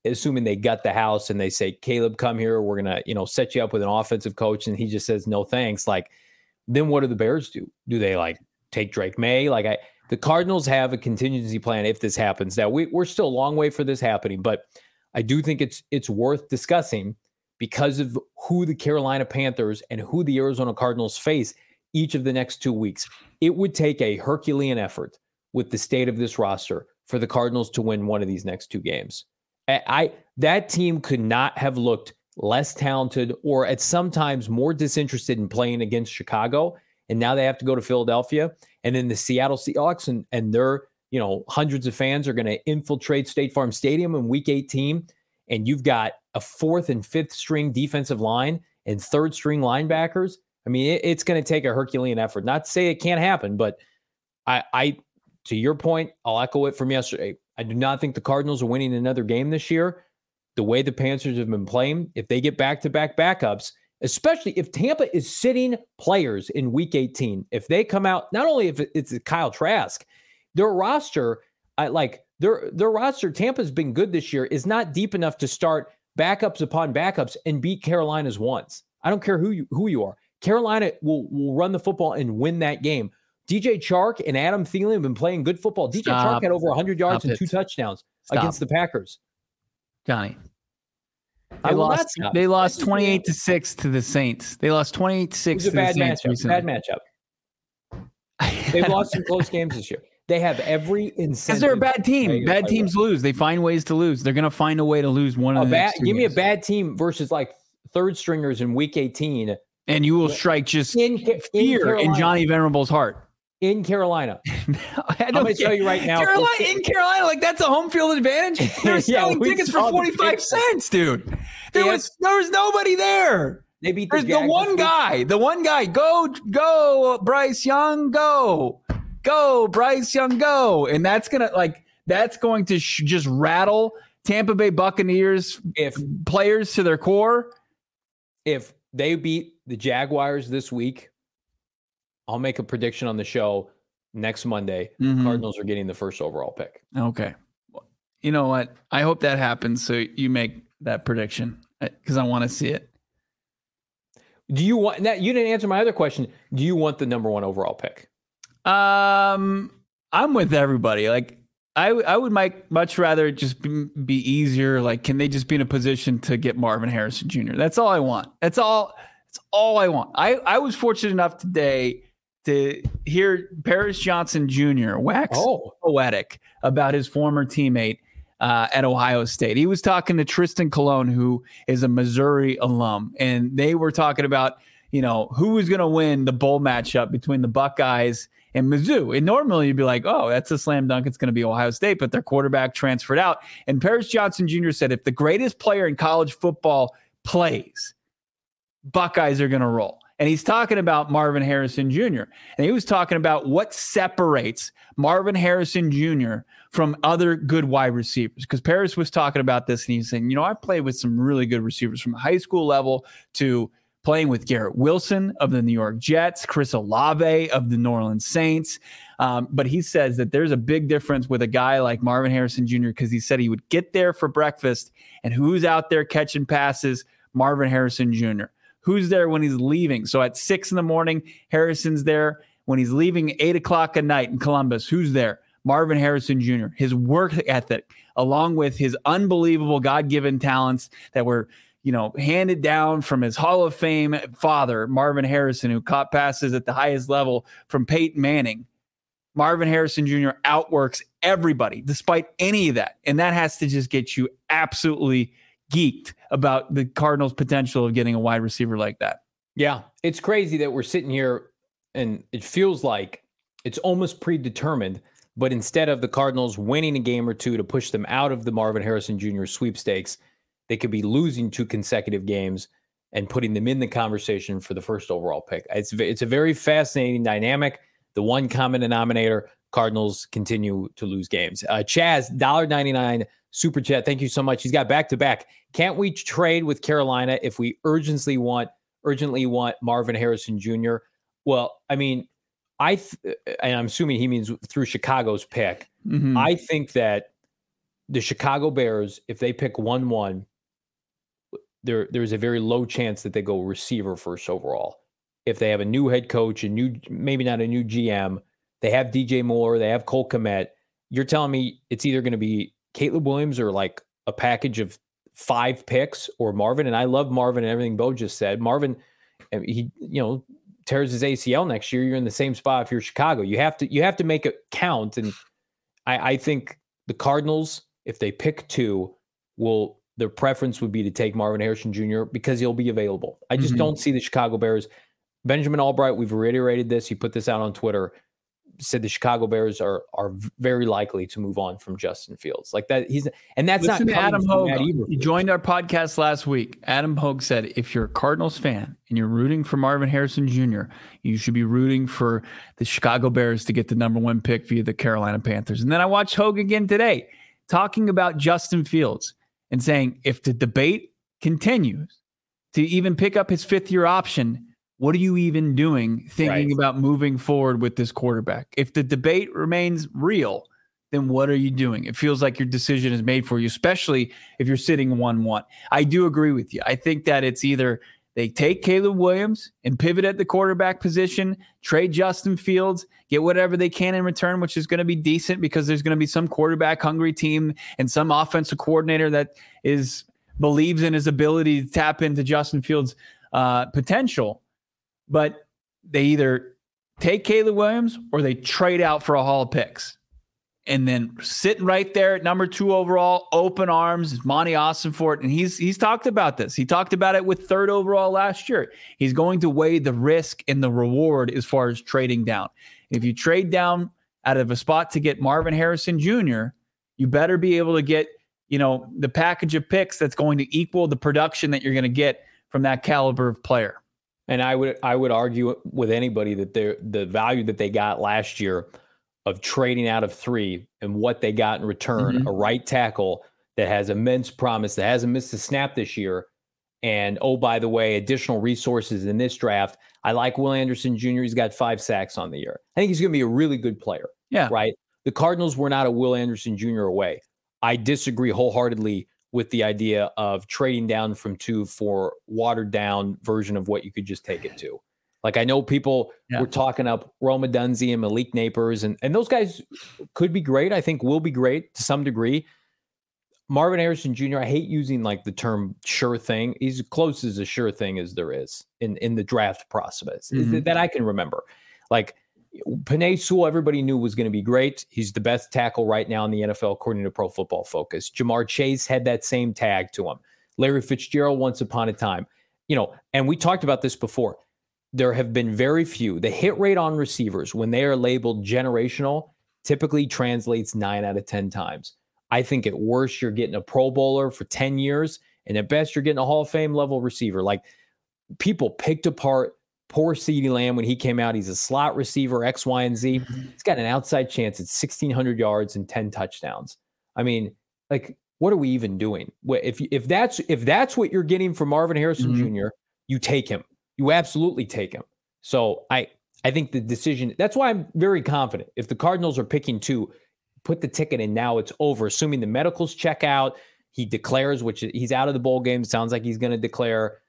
assuming they gut the house and they say, Caleb, come here. We're going to, you know, set you up with an offensive coach. And he just says, no, thanks. Like, then what do the Bears do? Do they like take Drake Maye? Like, I, the Cardinals have a contingency plan if this happens. Now, we, we're still a long way for this happening, but I do think it's it's worth discussing because of who the Carolina Panthers and who the Arizona Cardinals face each of the next two weeks. It would take a Herculean effort with the state of this roster for the Cardinals to win one of these next two games. I, that team could not have looked less talented or at sometimes more disinterested in playing against Chicago. And now they have to go to Philadelphia. And then the Seattle Seahawks and, and their, you know, hundreds of fans are going to infiltrate State Farm Stadium in week 18. And you've got a fourth and fifth string defensive line and third string linebackers. I mean, it, it's going to take a Herculean effort. Not to say it can't happen, but I, I, to your point, I'll echo it from yesterday. I do not think the Cardinals are winning another game this year. The way the Panthers have been playing, if they get back to back backups, especially if Tampa is sitting players in week 18, if they come out, not only if it's Kyle Trask, their roster, I like their their roster, Tampa's been good this year, is not deep enough to start backups upon backups and beat Carolina's once. I don't care who you who you are. Carolina will will run the football and win that game. DJ Chark and Adam Thielen have been playing good football. DJ Stop. Chark had over 100 yards Stop and two it. touchdowns Stop. against the Packers. Johnny. They lost, they lost 28 to 6 to the Saints. They lost 28 to 6 to the Saints matchup, recently. Bad matchup. They've lost some close games this year. They have every incentive. Because they're a bad team. Bad teams lose. They find ways to lose. They're going to find a way to lose one of the bad, Give games. me a bad team versus like third stringers in week 18. And you will strike just in, fear in, in Johnny Venerable's heart in Carolina. I'm going to tell you right now. Carolina in Carolina, like that's a home field advantage. They're selling yeah, tickets for 45 cents, dude. There was there was nobody there. They beat the, the one guy. The one guy. Go go Bryce Young. Go go Bryce Young. Go. And that's gonna like that's going to sh- just rattle Tampa Bay Buccaneers if players to their core. If they beat the Jaguars this week, I'll make a prediction on the show next Monday. Mm-hmm. Cardinals are getting the first overall pick. Okay. You know what? I hope that happens. So you make that prediction because I want to see it. Do you want that? You didn't answer my other question. Do you want the number one overall pick? Um, I'm with everybody. Like, I I would make, much rather just be, be easier. Like, can they just be in a position to get Marvin Harrison Jr.? That's all I want. That's all. That's all I want. I I was fortunate enough today to hear Paris Johnson Jr. wax oh. poetic about his former teammate uh, at Ohio State. He was talking to Tristan Colon, who is a Missouri alum, and they were talking about you know who was going to win the bowl matchup between the Buckeyes and Mizzou. And normally you'd be like, oh, that's a slam dunk. It's going to be Ohio State, but their quarterback transferred out. And Paris Johnson Jr. said, if the greatest player in college football plays, Buckeyes are going to roll. And he's talking about Marvin Harrison Jr. And he was talking about what separates Marvin Harrison Jr. from other good wide receivers. Because Paris was talking about this and he's saying, you know, I've played with some really good receivers from high school level to playing with Garrett Wilson of the New York Jets, Chris Olave of the New Orleans Saints. Um, but he says that there's a big difference with a guy like Marvin Harrison Jr. because he said he would get there for breakfast, and who's out there catching passes? Marvin Harrison Jr. Who's there when he's leaving? So at six in the morning, Harrison's there. When he's leaving eight o'clock at night in Columbus, who's there? Marvin Harrison Jr., his work ethic, along with his unbelievable God given talents that were, you know, handed down from his Hall of Fame father, Marvin Harrison, who caught passes at the highest level from Peyton Manning. Marvin Harrison Jr. outworks everybody despite any of that. And that has to just get you absolutely geeked about the Cardinals' potential of getting a wide receiver like that. Yeah. It's crazy that we're sitting here and it feels like it's almost predetermined but instead of the Cardinals winning a game or two to push them out of the Marvin Harrison Jr. sweepstakes, they could be losing two consecutive games and putting them in the conversation for the first overall pick. It's it's a very fascinating dynamic. The one common denominator: Cardinals continue to lose games. Uh, Chaz, dollar ninety nine super chat. Thank you so much. He's got back to back. Can't we trade with Carolina if we urgently want urgently want Marvin Harrison Jr.? Well, I mean, I th- and I'm assuming he means through Chicago's pick. Mm-hmm. I think that the Chicago Bears, if they pick one one, there there's a very low chance that they go receiver first overall. If they have a new head coach, a new maybe not a new GM, they have DJ Moore, they have Cole Kmet. You're telling me it's either going to be Caleb Williams or like a package of five picks or Marvin. And I love Marvin and everything Bo just said. Marvin, he you know tears his ACL next year, you're in the same spot if you're Chicago. You have to you have to make it count. And I, I think the Cardinals, if they pick two, will their preference would be to take Marvin Harrison Jr. because he'll be available. I just mm-hmm. don't see the Chicago Bears. Benjamin Albright, we've reiterated this. He put this out on Twitter said the Chicago Bears are are very likely to move on from Justin Fields. Like that, he's and that's Listen not Adam Hoge. He joined our podcast last week. Adam Hoge said, if you're a Cardinals fan and you're rooting for Marvin Harrison Jr., you should be rooting for the Chicago Bears to get the number one pick via the Carolina Panthers. And then I watched Hoge again today talking about Justin Fields and saying if the debate continues to even pick up his fifth year option what are you even doing thinking right. about moving forward with this quarterback? If the debate remains real, then what are you doing? It feels like your decision is made for you, especially if you're sitting 1 1. I do agree with you. I think that it's either they take Caleb Williams and pivot at the quarterback position, trade Justin Fields, get whatever they can in return, which is going to be decent because there's going to be some quarterback hungry team and some offensive coordinator that is believes in his ability to tap into Justin Fields' uh, potential but they either take Caleb Williams or they trade out for a haul of picks. And then sitting right there at number two overall, open arms, is Monti Ossenfort. And he's he's talked about this. He talked about it with third overall last year. He's going to weigh the risk and the reward as far as trading down. If you trade down out of a spot to get Marvin Harrison Jr., you better be able to get, you know, the package of picks that's going to equal the production that you're going to get from that caliber of player. And I would I would argue with anybody that the value that they got last year of trading out of three and what they got in return, mm-hmm. a right tackle that has immense promise, that hasn't missed a snap this year. And oh, by the way, additional resources in this draft. I like Will Anderson Jr. He's got five sacks on the year. I think he's going to be a really good player. Yeah. Right. The Cardinals were not a Will Anderson Jr. away. I disagree wholeheartedly with the idea of trading down from two for watered down version of what you could just take it to. Like I know people yeah. were talking up Rome Odunze and Malik Nabers, and and those guys could be great. I think will be great to some degree. Marvin Harrison Jr. I hate using like the term sure thing. He's as close as a sure thing as there is in in the draft process mm-hmm. that I can remember. Like Penei Sewell, everybody knew was going to be great. He's the best tackle right now in the NFL, according to Pro Football Focus. Ja'Marr Chase had that same tag to him. Larry Fitzgerald, once upon a time, you know, and we talked about this before. There have been very few. The hit rate on receivers when they are labeled generational typically translates nine out of 10 times. I think at worst, you're getting a Pro Bowler for 10 years, and at best, you're getting a Hall of Fame level receiver. Like people picked apart Poor CeeDee Lamb when he came out. He's a slot receiver, X, Y, and Z. Mm-hmm. He's got an outside chance at 1,600 yards and 10 touchdowns. I mean, like, what are we even doing? If if that's if that's what you're getting from Marvin Harrison mm-hmm. Jr., you take him. You absolutely take him. So I I think the decision that's why I'm very confident. If the Cardinals are picking two, put the ticket in now, it's over. Assuming the medicals check out, he declares, which he's out of the bowl game. Sounds like he's going to declare.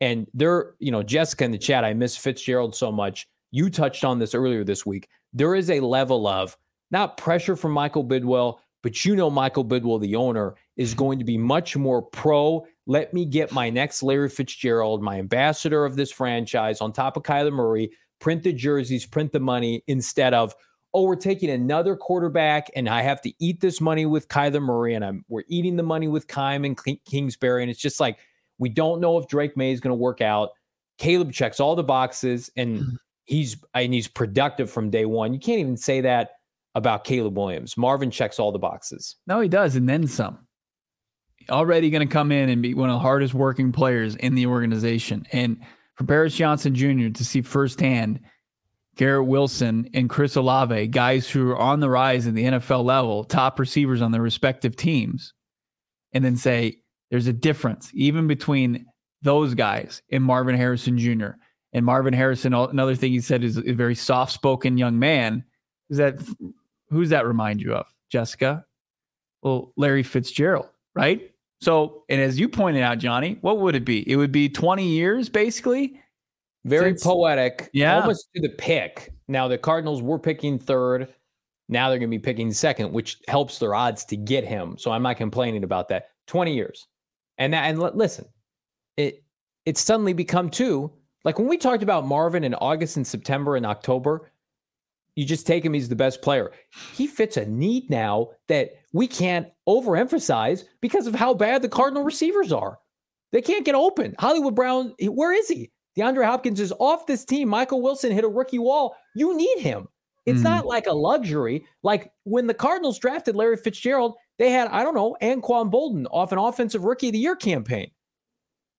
And there, you know, Jessica in the chat, I miss Fitzgerald so much. You touched on this earlier this week. There is a level of not pressure from Michael Bidwill, but you know, Michael Bidwill, the owner, is mm-hmm. going to be much more pro. Let me get my next Larry Fitzgerald, my ambassador of this franchise, on top of Kyler Murray, print the jerseys, print the money instead of, oh, we're taking another quarterback and I have to eat this money with Kyler Murray and I'm we're eating the money with Keim and Kingsbury. And it's just like we don't know if Drake Maye is going to work out. Caleb checks all the boxes and mm-hmm. he's and he's productive from day one. You can't even say that about Caleb Williams. Marvin checks all the boxes. No, he does, and then some. Already going to come in and be one of the hardest working players in the organization. And for Paris Johnson Jr. to see firsthand Garrett Wilson and Chris Olave, guys who are on the rise in the NFL level, top receivers on their respective teams, and then say there's a difference even between those guys and Marvin Harrison Jr. And Marvin Harrison, another thing he said is a very soft spoken young man. Is that who's that remind you of, Jessica? Well, Larry Fitzgerald, right? So, and as you pointed out, Johnny, what would it be? It would be 20 years basically very Since, poetic. Yeah. Almost to the pick. Now, the Cardinals were picking third. Now they're going to be picking second, which helps their odds to get him. So I'm not complaining about that. 20 years. And that, and listen, it it's suddenly become two. Like when we talked about Marvin in August and September and October, you just take him, he's the best player. He fits a need now that we can't overemphasize because of how bad the Cardinal receivers are. They can't get open. Hollywood Brown, where is he? DeAndre Hopkins is off this team. Michael Wilson hit a rookie wall. You need him. It's mm. not like a luxury. Like when the Cardinals drafted Larry Fitzgerald, they had, I don't know, Anquan Boldin off an offensive rookie of the year campaign.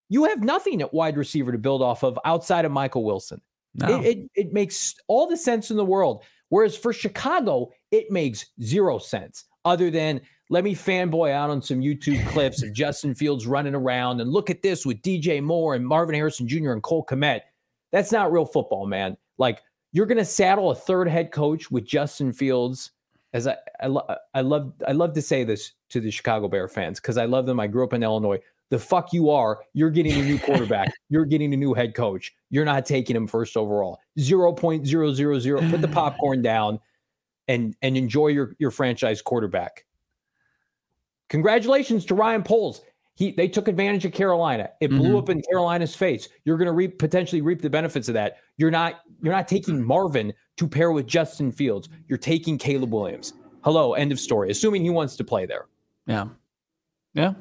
You have nothing at wide receiver to build off of outside of Michael Wilson. No. It, it, it makes all the sense in the world. Whereas for Chicago, it makes zero sense other than let me fanboy out on some YouTube clips of Justin Fields running around and look at this with DJ Moore and Marvin Harrison Jr. and Cole Kmet. That's not real football, man. Like you're going to saddle a third head coach with Justin Fields. As I, I, lo- I love, I love to say this to the Chicago Bear fans because I love them. I grew up in Illinois. The fuck you are. You're getting a new quarterback. you're getting a new head coach. You're not taking him first overall. Zero point zero zero zero. Put the popcorn down, and and enjoy your your franchise quarterback. Congratulations to Ryan Poles. He they took advantage of Carolina. It blew mm-hmm. up in Carolina's face. You're going to reap potentially reap the benefits of that. You're not you're not taking Marvin to pair with Justin Fields. You're taking Caleb Williams. Hello, end of story. Assuming he wants to play there. Yeah. Yeah.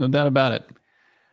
No doubt about it.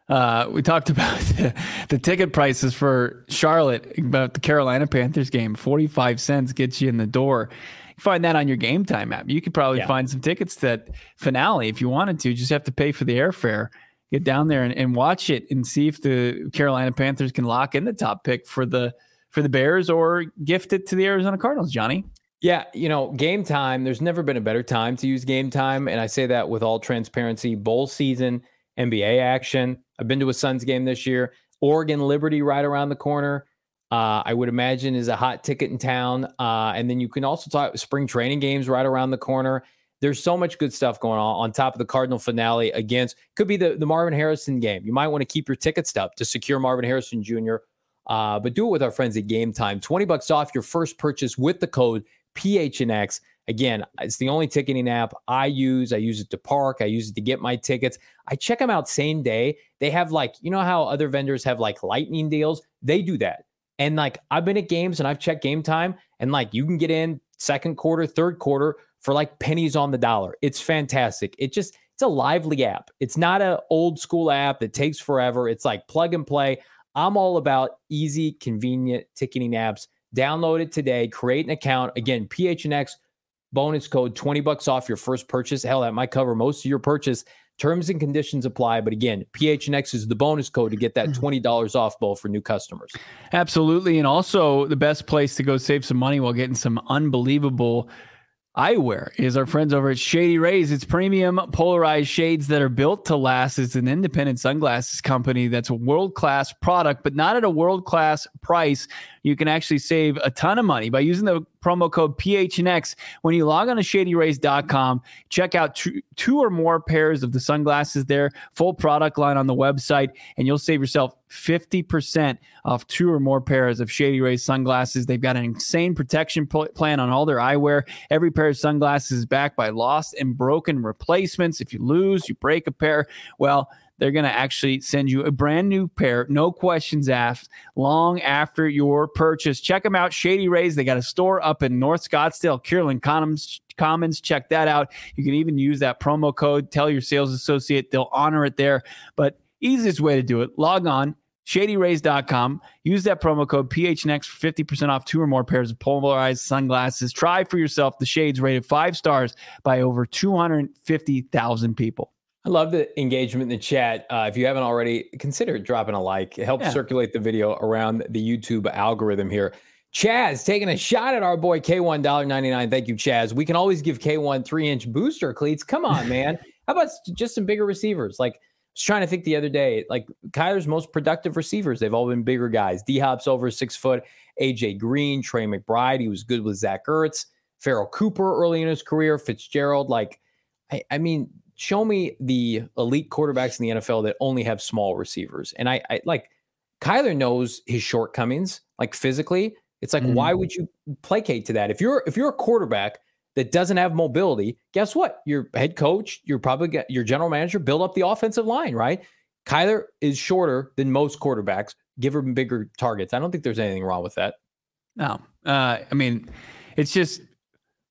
Uh, we talked about the, the, ticket prices for Charlotte about the Carolina Panthers game. 45 cents gets you in the door You find that on your Gametime app. You could probably yeah. find some tickets that finale if you wanted to. Just have to pay for the airfare. Get down there and, and watch it and see if the Carolina Panthers can lock in the top pick for the for the Bears or gift it to the Arizona Cardinals, Johnny. Yeah, you know, game time, there's never been a better time to use Gametime. And I say that with all transparency. Bowl season, NBA action. I've been to a Suns game this year. Oregon Liberty right around the corner uh, I would imagine is a hot ticket in town. Uh, and then you can also talk spring training games right around the corner. There's so much good stuff going on on top of the Cardinal finale against could be the, the Marvin Harrison game. You might want to keep your tickets up to secure Marvin Harrison Jr. Uh, but do it with our friends at Gametime. 20 bucks off your first purchase with the code PHNX. Again, it's the only ticketing app I use. I use it to park. I use it to get my tickets. I check them out same day. They have like, you know how other vendors have like lightning deals? They do that. And like I've been at games and I've checked Gametime and like you can get in second quarter, third quarter for like pennies on the dollar. It's fantastic. It just it's a lively app. It's not an old school app that takes forever. It's like plug and play. I'm all about easy, convenient ticketing apps. Download it today, create an account. Again, PHNX bonus code 20 bucks off your first purchase. Hell, that might cover most of your purchase. Terms and conditions apply. But again, PHNX is the bonus code to get that mm-hmm. $20 off bowl for new customers. Absolutely. And also the best place to go save some money while getting some unbelievable eyewear is our friends over at Shady Rays. It's premium polarized shades that are built to last. It's an independent sunglasses company that's a world class product, but not at a world class price. You can actually save a ton of money by using the promo code PHNX when you log on to shadyrays.com. Check out two, two or more pairs of the sunglasses there, full product line on the website, and you'll save yourself 50% off two or more pairs of Shady Rays sunglasses. They've got an insane protection plan on all their eyewear. Every pair of sunglasses is backed by lost and broken replacements. If you lose, you break a pair, well, they're going to actually send you a brand new pair, no questions asked, long after your purchase. Check them out, Shady Rays. They got a store up in North Scottsdale, Kierland Commons. Check that out. You can even use that promo code. Tell your sales associate, they'll honor it there. But Easiest way to do it log on, shadyrays.com. Use that promo code PHNX for 50% off two or more pairs of polarized sunglasses. Try for yourself the shades rated five stars by over 250,000 people. I love the engagement in the chat. Uh, if you haven't already, consider dropping a like. It helps yeah. circulate the video around the YouTube algorithm here. Chaz taking a shot at our boy K1 $1.99. Thank you, Chaz. We can always give K1 three inch booster cleats. Come on, man. How about just some bigger receivers? Like I was trying to think the other day, like Kyler's most productive receivers, they've all been bigger guys. D Hop's over six foot. AJ Green, Trey McBride, he was good with Zach Ertz, Farrell Cooper early in his career, Fitzgerald. Like, I, I mean, show me the elite quarterbacks in the NFL that only have small receivers. And I, I like Kyler knows his shortcomings, like physically. It's like, mm-hmm. why would you placate to that? If you're if you're a quarterback that doesn't have mobility, guess what? Your head coach, you're probably your general manager build up the offensive line, right? Kyler is shorter than most quarterbacks. Give him bigger targets. I don't think there's anything wrong with that. No, uh, I mean, it's just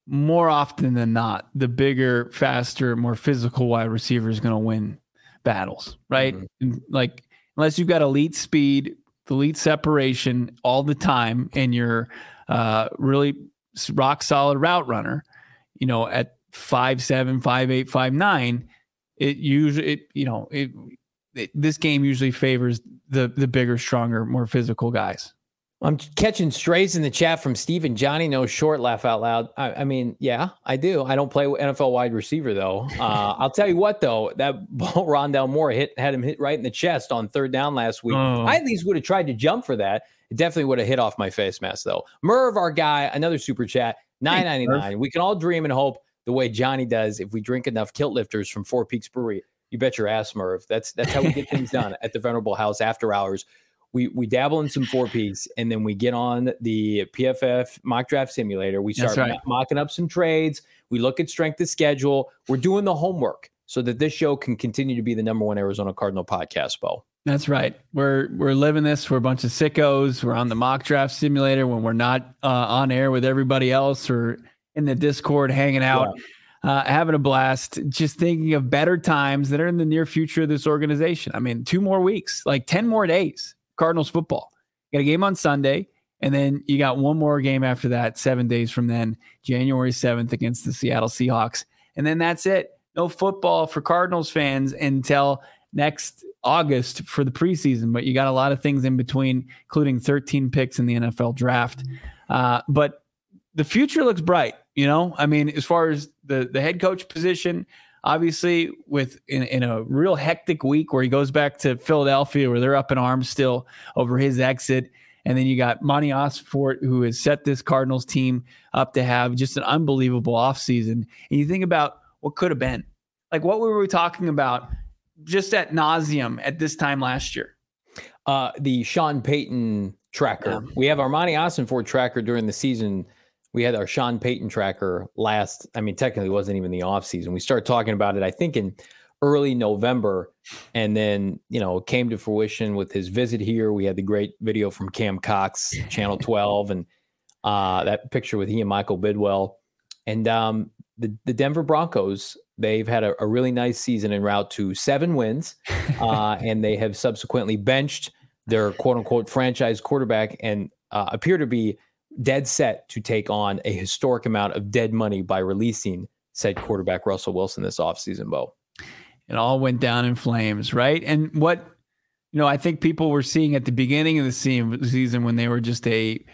more often than not, the bigger, faster, more physical wide receiver is going to win battles, right? Mm-hmm. Like unless you've got elite speed, elite separation all the time, and you're uh, really rock solid route runner, you know, at five seven, five eight, five nine, it usually, it, you know, it, it, this game usually favors the the bigger, stronger, more physical guys. I'm catching strays in the chat from Steven. Johnny no short. Laugh out loud. I, I, mean, yeah, I do. I don't play NFL wide receiver though. Uh, I'll tell you what though, that ball Rondale Moore hit had him hit right in the chest on third down last week. Oh. I at least would have tried to jump for that. It definitely would have hit off my face mask though. Merv, our guy, another super chat, nine ninety nine. We can all dream and hope the way Johnny does if we drink enough kilt lifters from Four Peaks Brewery. You bet your ass, Merv. That's that's how we get things done at the Venerable House after hours. We we dabble in some Four Peaks and then we get on the PFF mock draft simulator. We start right. mocking up some trades. We look at strength of schedule. We're doing the homework so that this show can continue to be the number one Arizona Cardinal podcast, Bo. That's right. We're we're living this. We're a bunch of sickos. We're on the mock draft simulator when we're not uh, on air with everybody else or in the Discord hanging out, yeah. uh, having a blast. Just thinking of better times that are in the near future of this organization. I mean, two more weeks, like ten more days. Cardinals football. You got a game on Sunday, and then you got one more game after that, seven days from then, January seventh against the Seattle Seahawks, and then that's it. No football for Cardinals fans until next August for the preseason, but you got a lot of things in between, including 13 picks in the NFL draft. Uh, but the future looks bright. You know, I mean, as far as the the head coach position, obviously, with in, in a real hectic week where he goes back to Philadelphia, where they're up in arms still over his exit. And then you got Monti Ossenfort, who has set this Cardinals team up to have just an unbelievable offseason. And you think about what could have been. Like, what were we talking about just at nauseum at this time last year? Uh, the Sean Payton tracker. Yeah. We have our Monti Ossenfort tracker during the season. We had our Sean Payton tracker last. I mean, technically, wasn't even the off season. We started talking about it. I think in early November, and then you know came to fruition with his visit here. We had the great video from Cam Cox, Channel 12, and uh, that picture with he and Michael Bidwill, and um, the the Denver Broncos They've had a, a really nice season en route to seven wins, uh, and they have subsequently benched their quote unquote franchise quarterback and uh, appear to be dead set to take on a historic amount of dead money by releasing said quarterback Russell Wilson this offseason, Bo. It all went down in flames, right? And what, you know, I think people were seeing at the beginning of the season when they were just a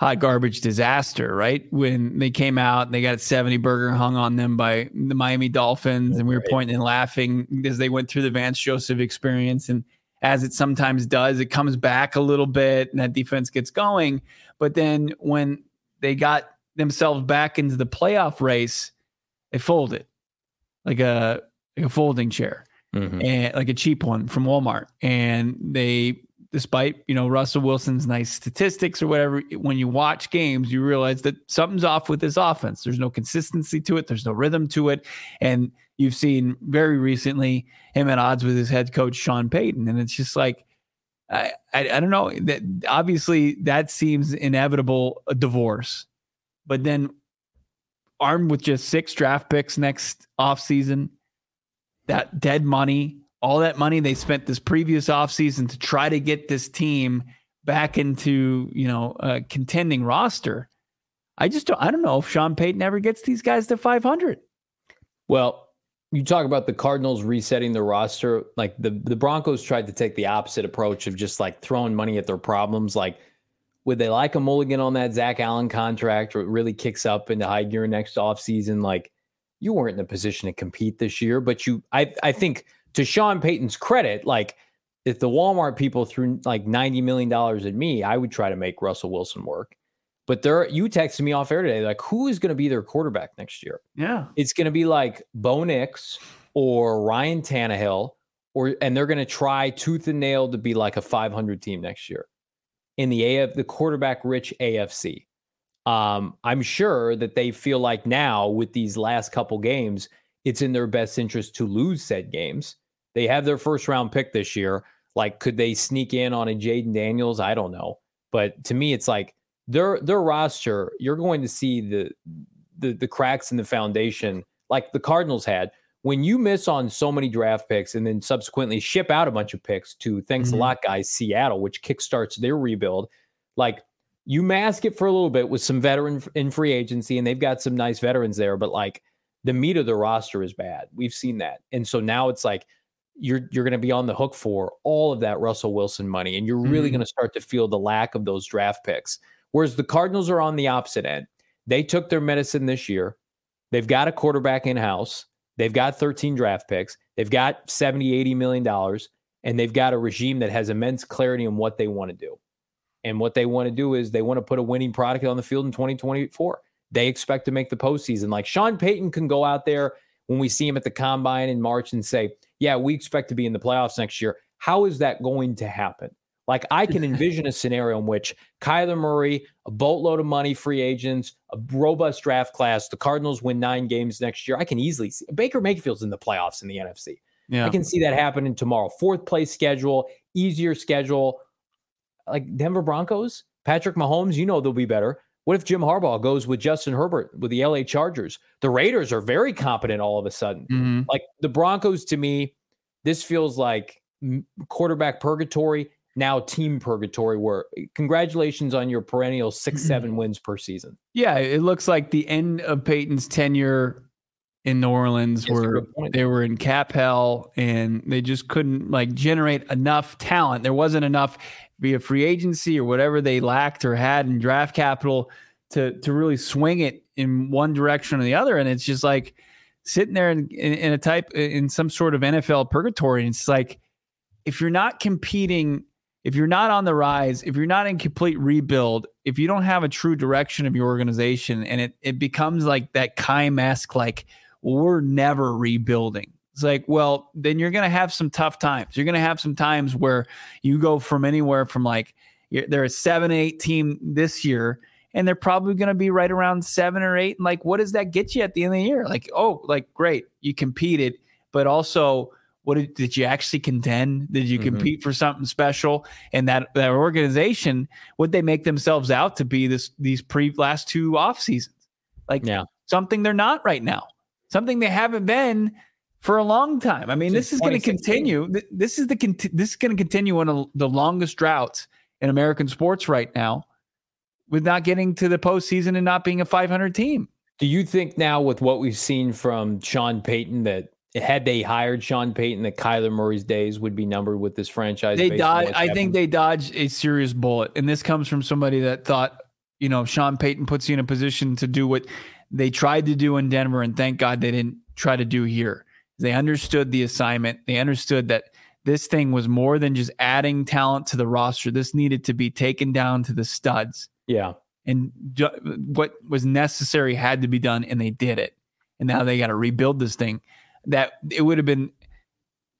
hot garbage disaster, right? When they came out and they got a 70 burger hung on them by the Miami Dolphins, and we were pointing and laughing as they went through the Vance Joseph experience. And as it sometimes does, it comes back a little bit and that defense gets going. But then when they got themselves back into the playoff race, they folded like a like a folding chair. Mm-hmm. and like a cheap one from Walmart. And they despite you know Russell Wilson's nice statistics or whatever, when you watch games, you realize that something's off with this offense. There's no consistency to it. There's no rhythm to it, and you've seen very recently him at odds with his head coach Sean Payton, and it's just like. I, I, I don't know that obviously that seems inevitable a divorce, but then armed with just six draft picks next offseason, that dead money, all that money they spent this previous offseason to try to get this team back into, you know, a contending roster. I just don't, I don't know if Sean Payton ever gets these guys to 500. Well, you talk about the Cardinals resetting the roster. Like the, the Broncos tried to take the opposite approach of just like throwing money at their problems. Like, would they like a mulligan on that Zach Allen contract or it really kicks up into high gear next offseason? Like, you weren't in a position to compete this year, but you, I, I think to Sean Payton's credit, like if the Walmart people threw like $90 million at me, I would try to make Russell Wilson work. But there, you texted me off air today, like who is going to be their quarterback next year? Yeah, it's going to be like Bo Nix or Ryan Tannehill, or and they're going to try tooth and nail to be like a 500 team next year in the AF, the quarterback rich AFC. Um, I'm sure that they feel like now with these last couple games, it's in their best interest to lose said games they have their first round pick this year. Like, could they sneak in on a Jayden Daniels? I don't know. But to me, it's like their their roster, you're going to see the the the cracks in the foundation, like the Cardinals had. When you miss on so many draft picks and then subsequently ship out a bunch of picks to thanks mm-hmm. a lot, guys, Seattle, which kickstarts their rebuild, like you mask it for a little bit with some veteran in free agency, and they've got some nice veterans there, but like the meat of the roster is bad. We've seen that. And so now it's like you're you're going to be on the hook for all of that Russell Wilson money, and you're really mm-hmm. going to start to feel the lack of those draft picks. Whereas the Cardinals are on the opposite end. They took their medicine this year. They've got a quarterback in house. They've got 13 draft picks. They've got 70, 80 million dollars, and they've got a regime that has immense clarity on what they want to do. And what they want to do is they want to put a winning product on the field in 2024. They expect to make the postseason. Like Sean Payton can go out there when we see him at the combine in March and say, yeah, we expect to be in the playoffs next year. How is that going to happen? Like I can envision a scenario in which Kyler Murray, a boatload of money, free agents, a robust draft class, the Cardinals win nine games next year. I can easily see Baker Mayfield's in the playoffs in the NFC. Yeah. I can see that happening tomorrow. Fourth place schedule, easier schedule. Like Denver Broncos, Patrick Mahomes, you know they'll be better. What if Jim Harbaugh goes with Justin Herbert with the LA Chargers? The Raiders are very competent all of a sudden. Mm-hmm. Like the Broncos, to me, this feels like quarterback purgatory, now team purgatory. Where congratulations on your perennial 6 mm-hmm. seven wins per season. Yeah, it looks like the end of Payton's tenure in New Orleans That's where they were in cap hell and they just couldn't like generate enough talent. There wasn't enough via free agency or whatever they lacked or had in draft capital to to really swing it in one direction or the other. And it's just like sitting there in, in, in a type in some sort of NFL purgatory. And it's like if you're not competing, if you're not on the rise, if you're not in complete rebuild, if you don't have a true direction of your organization, and it it becomes like that Keim esque like we're never rebuilding. It's like, well, then you're to have some tough times. You're to have some times where you go from anywhere from like they're a seven, eight team this year, and they're probably to be right around seven or eight. And like, what does that get you at the end of the year? Like, oh, like great, you competed, but also, what did, did you actually contend? Did you mm-hmm. compete for something special? And that that organization, would they make themselves out to be this these pre last two off seasons? Like, yeah. something they're not right now, something they haven't been for a long time. I mean, this is going to continue. This is the this is going to continue one of the longest droughts in American sports right now, with not getting to the postseason and not being a 500 team. Do you think now, with what we've seen from Sean Payton, that had they hired Sean Payton, that Kyler Murray's days would be numbered with this franchise? They dodge. I think they dodged a serious bullet, and this comes from somebody that thought you know, Sean Payton puts you in a position to do what they tried to do in Denver, and thank God they didn't try to do here. They understood the assignment. They understood that this thing was more than just adding talent to the roster. This needed to be taken down to the studs. Yeah. And what was necessary had to be done, and they did it. And now they got to rebuild this thing. That it would have been,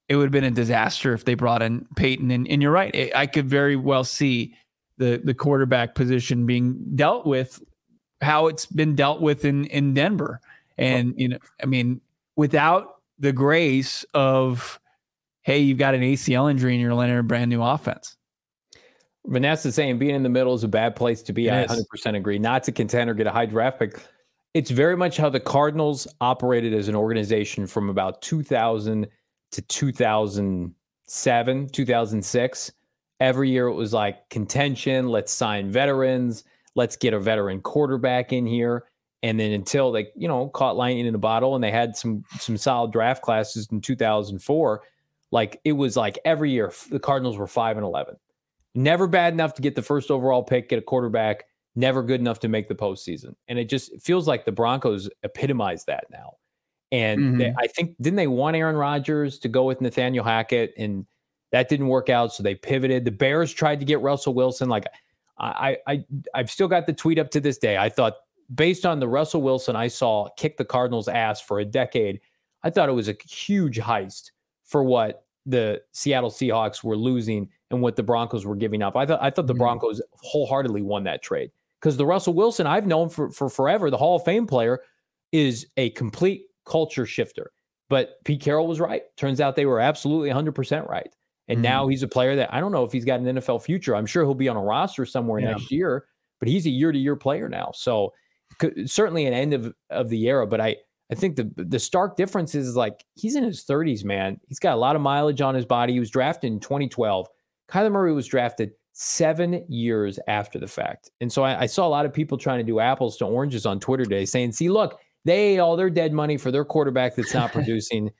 it would have been a disaster if they brought in Payton. And, and you're right. I could very well see the the quarterback position being dealt with how it's been dealt with in in Denver. And you know, I mean, without the grace of hey, you've got an ACL injury and you're learning a brand new offense. Vanessa saying being in the middle is a bad place to be. It I is. 100% agree. Not to contend or get a high draft pick. It's very much how the Cardinals operated as an organization from about 2000 to 2007, 2006. Every year it was like contention, let's sign veterans, let's get a veteran quarterback in here. And then until they, you know, caught lightning in a bottle and they had some some solid draft classes in 2004, like it was like every year the Cardinals were 5 and 11. Never bad enough to get the first overall pick, get a quarterback, never good enough to make the postseason. And it just feels like the Broncos epitomize that now. And mm-hmm. they, I think didn't they want Aaron Rodgers to go with Nathaniel Hackett and that didn't work out, so they pivoted. The Bears tried to get Russell Wilson. Like I, I, I've still got the tweet up to this day. I thought based on the Russell Wilson I saw kick the Cardinals' ass for a decade, I thought it was a huge heist for what the Seattle Seahawks were losing and what the Broncos were giving up. I thought I thought the mm-hmm. Broncos wholeheartedly won that trade because the Russell Wilson I've known for for forever, the Hall of Fame player, is a complete culture shifter. But Pete Carroll was right. Turns out they were absolutely 100% right. And mm-hmm. now he's a player that I don't know if he's got an NFL future. I'm sure he'll be on a roster somewhere yeah. next year, but he's a year to year player now. So certainly an end of, of the era. But I, I think the the stark difference is like he's in his 30s, man. He's got a lot of mileage on his body. He was drafted in 2012. Kyler Murray was drafted seven years after the fact. And so I, I, saw a lot of people trying to do apples to oranges on Twitter today saying, see, look, they ate all their dead money for their quarterback that's not producing.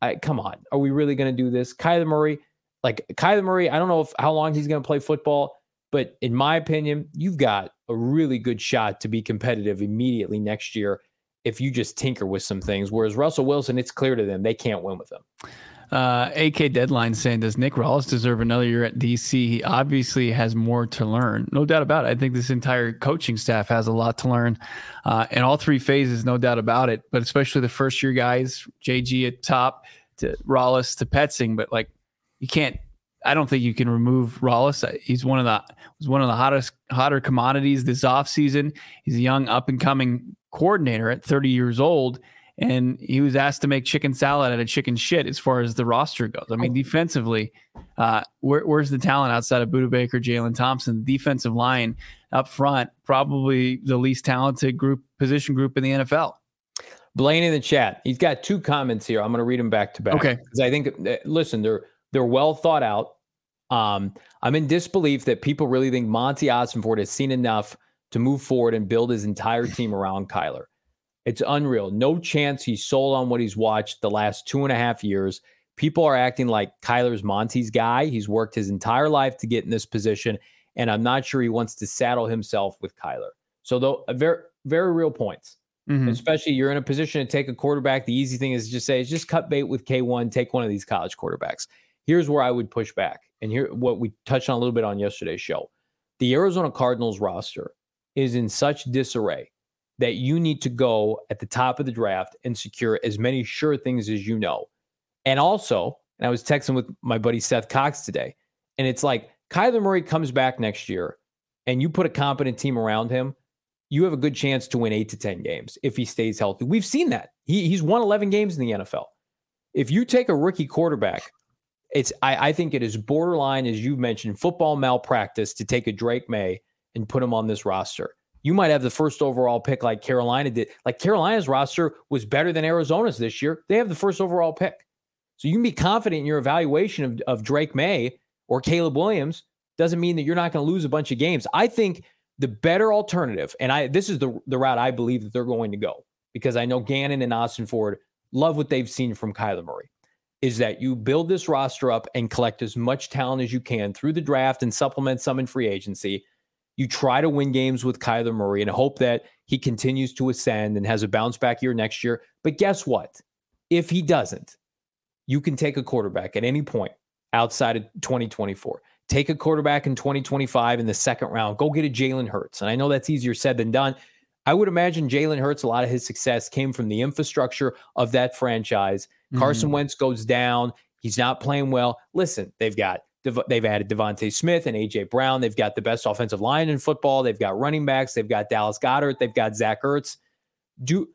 I, come on. Are we really going to do this? Kyler Murray, like Kyler Murray, I don't know if how long he's going to play football, but in my opinion, you've got a really good shot to be competitive immediately next year if you just tinker with some things. Whereas Russell Wilson, it's clear to them they can't win with him. Uh, AK Deadline saying, Does Nick Rallis deserve another year at DC? He obviously has more to learn. No doubt about it. I think this entire coaching staff has a lot to learn uh, in all three phases, no doubt about it. But especially the first year guys, JG at top to Rallis to Petzing. But like, you can't. I don't think you can remove Rallis. He's one of the was one of the hottest hotter commodities this offseason. He's a young up and coming coordinator at 30 years old, and he was asked to make chicken salad out of chicken shit as far as the roster goes. I mean, oh. defensively, uh, where, where's the talent outside of Budda Baker, Jalen Thompson? defensive line up front, probably the least talented group position group in the NFL. Blaine in the chat, he's got two comments here. I'm going to read them back to back. Okay, because I think, uh, listen, they're they're well thought out. Um, I'm in disbelief that people really think Monti Ossenfort has seen enough to move forward and build his entire team around Kyler. It's unreal. No chance he's sold on what he's watched the last two and a half years. People are acting like Kyler's Monti's guy. He's worked his entire life to get in this position, and I'm not sure he wants to saddle himself with Kyler. So, though, very, very real points. Mm-hmm. Especially you're in a position to take a quarterback. The easy thing is just say, is just cut bait with K1, take one of these college quarterbacks. Here's where I would push back. And here what we touched on a little bit on yesterday's show. The Arizona Cardinals roster is in such disarray that you need to go at the top of the draft and secure as many sure things as you know. And also, and I was texting with my buddy Seth Cox today, and it's like Kyler Murray comes back next year and you put a competent team around him, you have a good chance to win eight to 10 games if he stays healthy. We've seen that. He, he's won 11 games in the NFL. If you take a rookie quarterback, it's I, I think it is borderline, as you've mentioned, football malpractice to take a Drake Maye and put him on this roster. You might have the first overall pick like Carolina did. Like Carolina's roster was better than Arizona's this year. They have the first overall pick. So you can be confident in your evaluation of, of Drake Maye or Caleb Williams. Doesn't mean that you're not going to lose a bunch of games. I think the better alternative, and I this is the, the route I believe that they're going to go because I know Gannon and Ossenfort love what they've seen from Kyler Murray, is that you build this roster up and collect as much talent as you can through the draft and supplement some in free agency You try to win games with Kyler Murray and hope that he continues to ascend and has a bounce back year next year. But guess what? If he doesn't, you can take a quarterback at any point outside of 2024. Take a quarterback in 2025 in the second round. Go get a Jalen Hurts. And I know that's easier said than done. I would imagine Jalen Hurts, a lot of his success came from the infrastructure of that franchise. Mm-hmm. Carson Wentz goes down. He's not playing well. Listen, they've got they've added DeVonta Smith and AJ Brown. They've got the best offensive line in football. They've got running backs. They've got Dallas Goedert. They've got Zach Ertz. Do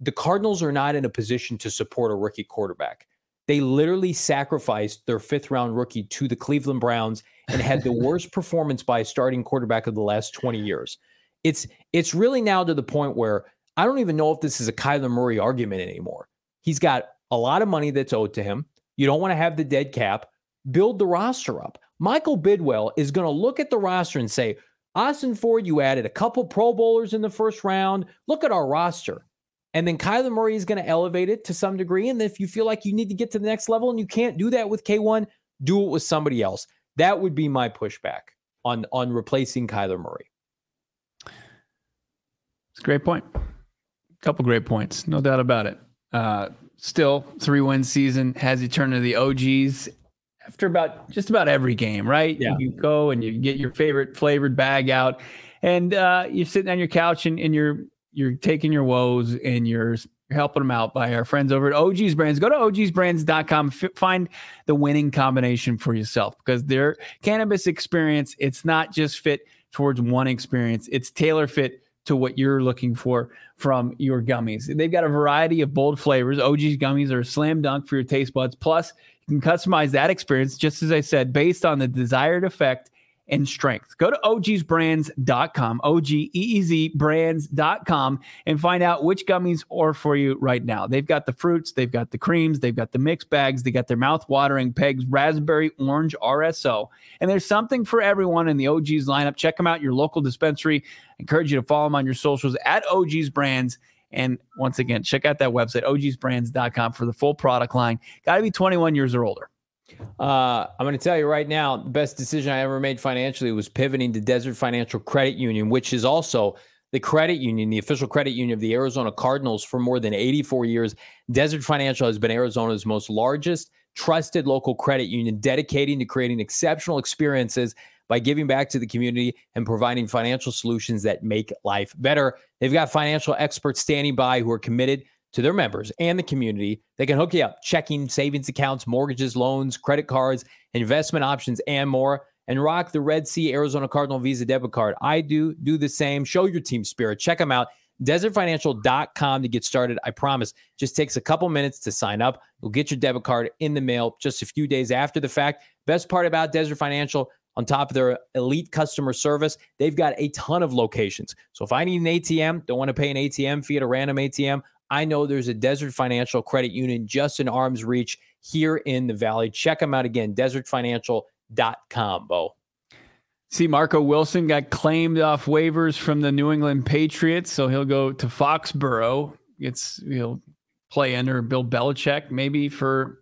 the Cardinals are not in a position to support a rookie quarterback. They literally sacrificed their fifth round rookie to the Cleveland Browns and had the worst performance by a starting quarterback of the last 20 years. It's it's really now to the point where I don't even know if this is a Kyler Murray argument anymore. He's got a lot of money that's owed to him. You don't want to have the dead cap. Build the roster up. Michael Bidwill is going to look at the roster and say, Ossenfort, you added a couple Pro Bowlers in the first round. Look at our roster. And then Kyler Murray is going to elevate it to some degree. And if you feel like you need to get to the next level and you can't do that with K1, do it with somebody else. That would be my pushback on on replacing Kyler Murray. It's a great point. A couple great points, no doubt about it. Uh, still, three win season has you turn to the OGeez after about just about every game, right? Yeah. You go and you get your favorite flavored bag out, and uh, you're sitting on your couch and, and you're you're taking your woes and you're helping them out by our friends over at OGeez Brands. Go to ogeezbrands.com, f- find the winning combination for yourself because their cannabis experience, it's not just fit towards one experience, it's tailor fit to what you're looking for from your gummies. They've got a variety of bold flavors. OGeez gummies are a slam dunk for your taste buds. Plus, you can customize that experience, just as I said, based on the desired effect and strength. Go to ogeezbrands.com, O-G-E-E-Z brands.com and find out which gummies are for you right now. They've got the fruits, they've got the creams, they've got the mixed bags, they got their mouth-watering pegs, raspberry, orange, RSO. And there's something for everyone in the OGeez lineup. Check them out your local dispensary. I encourage you to follow them on your socials at OGeez Brands. And once again, check out that website, ogeezbrands.com for the full product line. Got to be 21 years or older. Uh, I'm going to tell you right now, the best decision I ever made financially was pivoting to Desert Financial Credit Union, which is also the credit union, the official credit union of the Arizona Cardinals for more than 84 years. Desert Financial has been Arizona's most largest trusted local credit union, dedicating to creating exceptional experiences by giving back to the community and providing financial solutions that make life better. They've got financial experts standing by who are committed to their members and the community. They can hook you up checking, savings accounts, mortgages, loans, credit cards, investment options, and more. And rock the Red Sea Arizona Cardinal Visa debit card. I do. Do the same. Show your team spirit. Check them out. DesertFinancial.com to get started. I promise. Just takes a couple minutes to sign up. You'll get your debit card in the mail just a few days after the fact. Best part about Desert Financial, on top of their elite customer service, they've got a ton of locations. So if I need an ATM, don't want to pay an ATM fee at a random ATM, I know there's a Desert Financial Credit Union just in arm's reach here in the Valley. Check them out again, desertfinancial.com, Bo. See, Marco Wilson got claimed off waivers from the New England Patriots, so he'll go to Foxborough. It's he'll play under Bill Belichick maybe for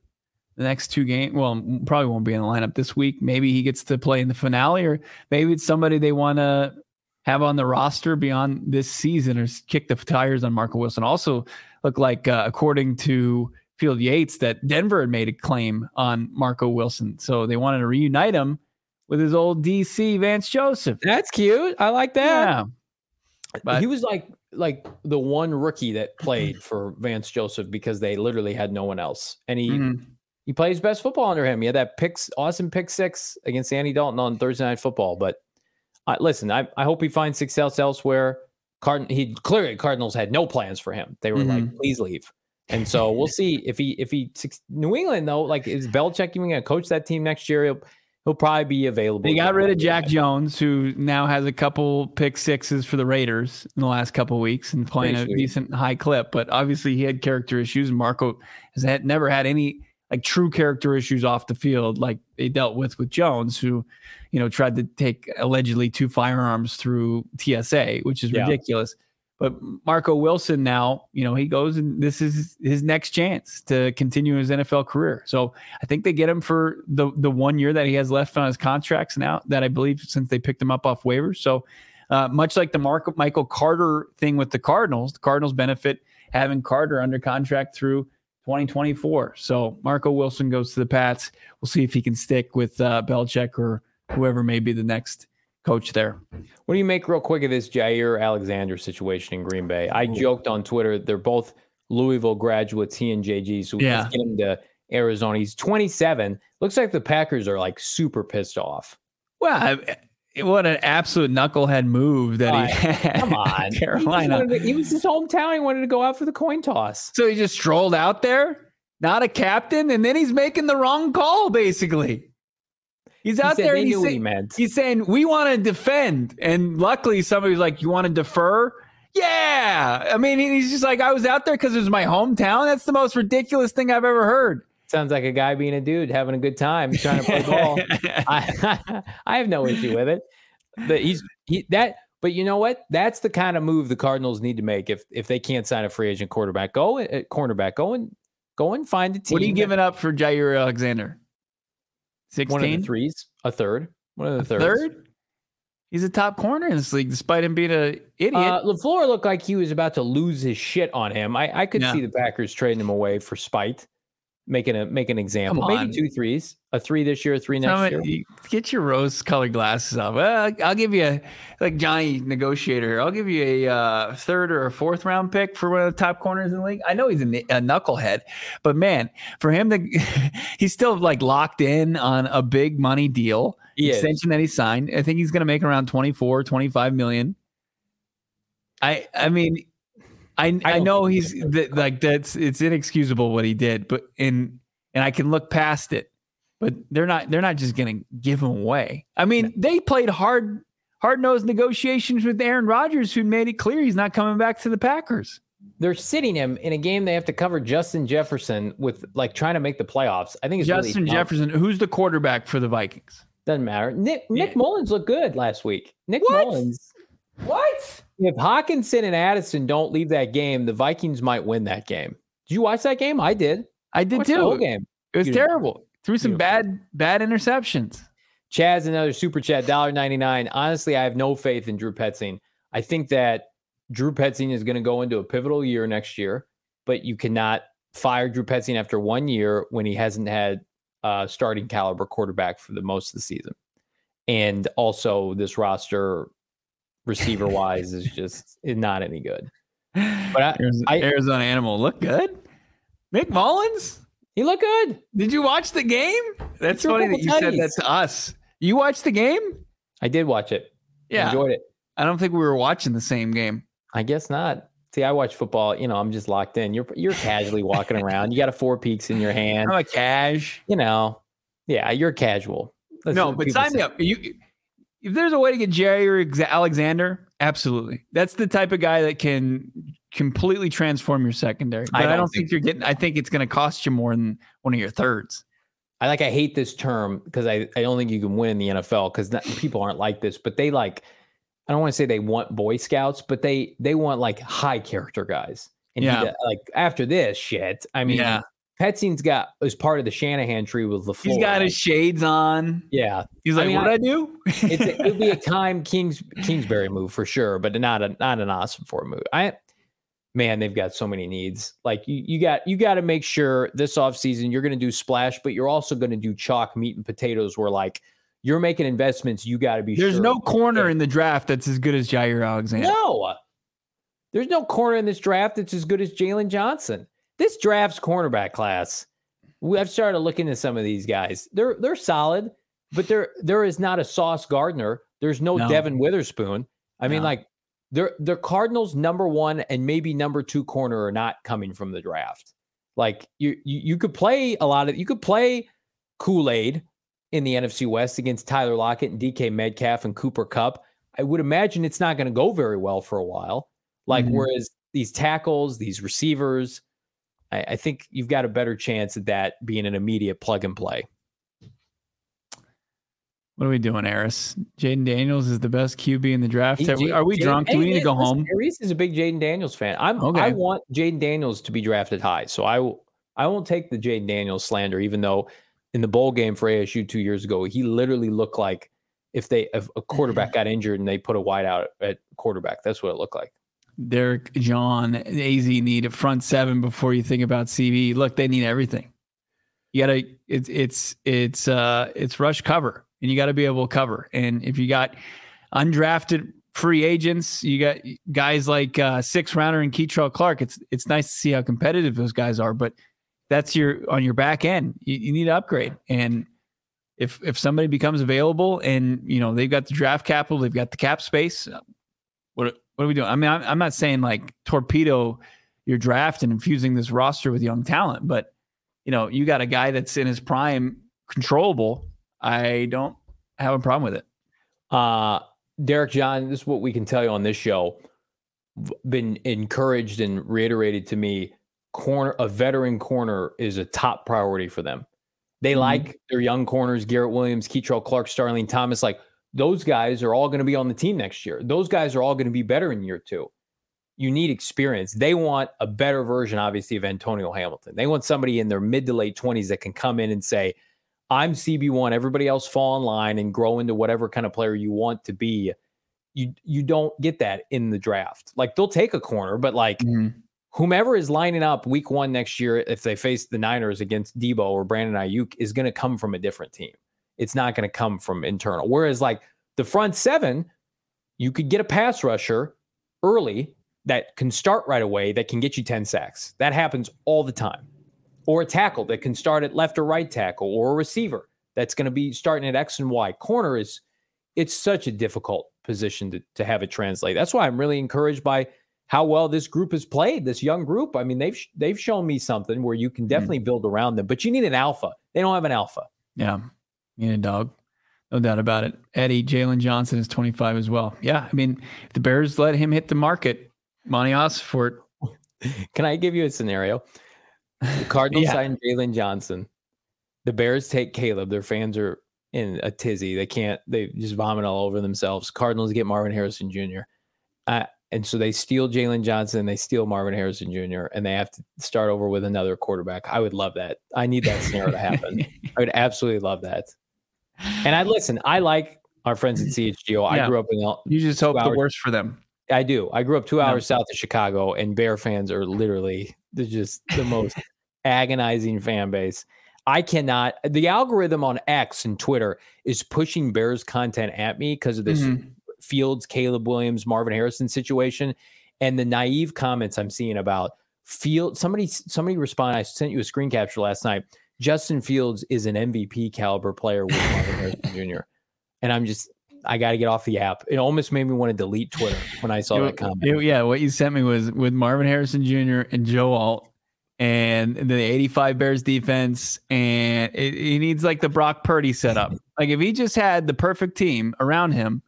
the next two games. Well, probably won't be in the lineup this week. Maybe he gets to play in the finale, or maybe it's somebody they want to have on the roster beyond this season or kick the tires on Marco Wilson. Also, look like uh, according to Field Yates that Denver had made a claim on Marco Wilson, so they wanted to reunite him with his old DC Vance Joseph. That's cute. I like that. Yeah. But he was like like the one rookie that played for Vance Joseph because they literally had no one else, and he mm-hmm. He plays best football under him. He had that pick, awesome pick six against Andy Dalton on Thursday Night Football. But uh, listen, I, I hope he finds success elsewhere. Card he clearly Cardinals had no plans for him. They were mm-hmm. like, please leave. And so we'll see if he if he New England though, like is Belichick even going to coach that team next year? He'll, he'll probably be available. They got rid of Jack Jones, who now has a couple pick sixes for the Raiders in the last couple weeks and playing Pretty a sweet. decent high clip. But obviously, he had character issues. Marco has had, never had any like true character issues off the field like they dealt with with Jones, who you know tried to take allegedly two firearms through TSA, which is yeah. ridiculous. But Marco Wilson now, you know, he goes and this is his next chance to continue his NFL career. So I think they get him for the the one year that he has left on his contracts now. That I believe since they picked him up off waivers. So uh, much like the Marco, Michael Carter thing with the Cardinals, the Cardinals benefit having Carter under contract through 2024. So Marco Wilson goes to the Pats. We'll see if he can stick with uh, Belichick or whoever may be the next coach there. What do you make real quick of this Jaire Alexander situation in Green Bay? I joked on Twitter they're both Louisville graduates, he and JG. So yeah. let's get him to Arizona. He's 27. Looks like the Packers are like super pissed off. Well, what an absolute knucklehead move that he had. Come on, Carolina. He, to, he was his hometown. He wanted to go out for the coin toss. So he just strolled out there, not a captain, and then he's making the wrong call, basically. He's out he there and he's, say, he's saying, We want to defend. And luckily, somebody's like, You want to defer? Yeah. I mean, he's just like, I was out there because it was my hometown. That's the most ridiculous thing I've ever heard. Sounds like a guy being a dude, having a good time, trying to play ball. I, I have no issue with it. But he's he, that. But you know what? That's the kind of move the Cardinals need to make if if they can't sign a free agent quarterback. Go uh, cornerback. Go and go and find a team. What are you giving up for Jaire Alexander? 16? One of the threes, a third. One of the thirds. Third? He's a top corner in this league, despite him being an idiot. Uh, LaFleur looked like he was about to lose his shit on him. I, I could yeah. see the Packers trading him away for spite making a make an example. Maybe two threes, a three this year, a three next year. Get your rose colored glasses off. Well, I'll give you a like Johnny negotiator. I'll give you a uh, third or a fourth round pick for one of the top corners in the league. I know he's a, a knucklehead, but man, for him to he's still like locked in on a big money deal he extension is. that he signed. I think he's going to make around 24, 25 million. I I mean I I, I know he's that, like that's it's inexcusable what he did, but in and I can look past it. But they're not they're not just to give him away. I mean, they played hard hard nosed negotiations with Aaron Rodgers, who made it clear he's not coming back to the Packers. They're sitting him in a game they have to cover Justin Jefferson with like trying to make the playoffs. I think it's Justin really Jefferson. Who's the quarterback for the Vikings? Doesn't matter. Nick Nick yeah. Mullens looked good last week. Nick what? Mullens. What? If Hockenson and Addison don't leave that game, the Vikings might win that game. Did you watch that game? I did. I did I too. The whole game. It was Beautiful. terrible. Threw some Beautiful. bad bad interceptions. Chaz, another super chat, $1.99. Honestly, I have no faith in Drew Petzing. I think that Drew Petzing is going to go into a pivotal year next year, but you cannot fire Drew Petzing after one year when he hasn't had a starting caliber quarterback for the most of the season. And also, this roster receiver wise is just not any good. But I, Arizona, I, Arizona Animal look good. Nick Mullens, he looked good. Did you watch the game? That's funny that you said that to us. You watched the game? I did watch it. Yeah, I enjoyed it. I don't think we were watching the same game. I guess not. See, I watch football. You know, I'm just locked in. You're you're casually walking around. You got a four peaks in your hand. I'm a cash. You know, yeah, you're casual. That's no, but sign me up. You if there's a way to get Jaire Alexander, absolutely. That's the type of guy that can completely transform your secondary. But I don't, I don't think, think, you're getting. I think it's going to cost you more than one of your thirds. I like. I hate this term because I I don't think you can win in the NFL because people aren't like this. But they like. I don't want to say they want Boy Scouts, but they they want like high character guys. And yeah. He, like after this shit, I mean, yeah. Petzing's got as part of the Shanahan tree with LaFleur. He's got his shades on. Yeah, he's like, I mean, "What I, I do?" it would be a time Kings Kingsbury move for sure, but not a not an Ossenfort move. I man, they've got so many needs. Like you, you got you got to make sure this offseason you're going to do splash, but you're also going to do chalk meat and potatoes. Where like you're making investments, you got to be. There's sure no corner in the draft that's as good as Jaire Alexander. No, there's no corner in this draft that's as good as Jaylon Johnson this draft's cornerback class, I've started looking at some of these guys. They're they're solid, but there there is not a Sauce Gardner. There's no, no. Devon Witherspoon. I no. mean, like they're the Cardinals number one and maybe number two corner are not coming from the draft. Like you you, you could play a lot of you could play Kool-Aid in the NFC West against Tyler Lockett and DK Metcalf and Cooper Kupp. I would imagine it's not going to go very well for a while. Like mm-hmm. whereas these tackles, these receivers, I, I think you've got a better chance at that being an immediate plug and play. What are we doing, Eris? Jayden Daniels is the best QB in the draft. Are we, are we drunk? Do we need to go home? Reese is a big Jayden Daniels fan. I'm. Okay. I want Jayden Daniels to be drafted high, so I. I won't take the Jayden Daniels slander, even though in the bowl game for ASU two years ago, he literally looked like if they if a quarterback got injured and they put a wide out at quarterback. That's what it looked like. Derek John AZ need a front seven before you think about CV. Look, they need everything. You gotta it's it's it's uh it's rush cover and you got to be able to cover. And if you got undrafted free agents, you got guys like uh, six rounder and Kei'Trel Clark. It's it's nice to see how competitive those guys are, but that's your on your back end. You, you need to upgrade. And if if somebody becomes available and you know they've got the draft capital, they've got the cap space, what are we doing? I mean, I'm, I'm not saying like torpedo your draft and infusing this roster with young talent, but you know, you got a guy that's in his prime, controllable I don't have a problem with it. Uh, Derek John, this is what we can tell you on this show. Been encouraged and reiterated to me. Corner, a veteran corner is a top priority for them. They mm-hmm. like their young corners, Garrett Williams, Kei'Trel Clark, Starling Thomas. Like those guys are all going to be on the team next year. Those guys are all going to be better in year two. You need experience. They want a better version, obviously, of Antonio Hamilton. They want somebody in their mid to late 20s that can come in and say, I'm CB1, everybody else fall in line and grow into whatever kind of player you want to be. You you don't get that in the draft. Like they'll take a corner, but like mm-hmm. whomever is lining up week one next year, if they face the Niners against Deebo or Brandon Aiyuk, is going to come from a different team. It's not going to come from internal. Whereas like the front seven, you could get a pass rusher early that can start right away that can get you 10 sacks. That happens all the time or a tackle that can start at left or right tackle, or a receiver that's going to be starting at X and Y. Corner is it's such a difficult position to, to have it translate. That's why I'm really encouraged by how well this group has played. This young group. I mean, they've they've shown me something where you can hmm. definitely mm. build around them, but you need an alpha. They don't have an alpha. Yeah, you a dog. No doubt about it. Eddie Jaylon Johnson is 25 as well. Yeah, I mean, if the Bears let him hit the market, Monti Ossenfort. Can I give you a scenario? The Cardinals yeah. signed Jaylon Johnson. The Bears take Caleb. Their fans are in a tizzy. They can't. They just vomit all over themselves. Cardinals get Marvin Harrison Jr. Uh, and so they steal Jaylon Johnson. They steal Marvin Harrison Jr. And they have to start over with another quarterback. I would love that. I need that scenario to happen. I would absolutely love that. And I listen. I like our friends at CHGO. Yeah. I grew up in. You just hope hours. the worst for them. I do. I grew up two hours yeah. south of Chicago, and Bear fans are literally they're just the most agonizing fan base. I cannot. The algorithm on X and Twitter is pushing Bears content at me because of this mm-hmm. Fields, Caleb Williams, Marvin Harrison situation, and the naive comments I'm seeing about Field. Somebody, somebody responded. I sent you a screen capture last night. Justin Fields is an MVP caliber player with Marvin Harrison Jr. And I'm just, I got to get off the app. It almost made me want to delete Twitter when I saw it, that comment. It, yeah, what you sent me was with Marvin Harrison Jr. and Joe Alt and the 85 Bears defense, and it, he needs like the Brock Purdy setup. Like if he just had the perfect team around him,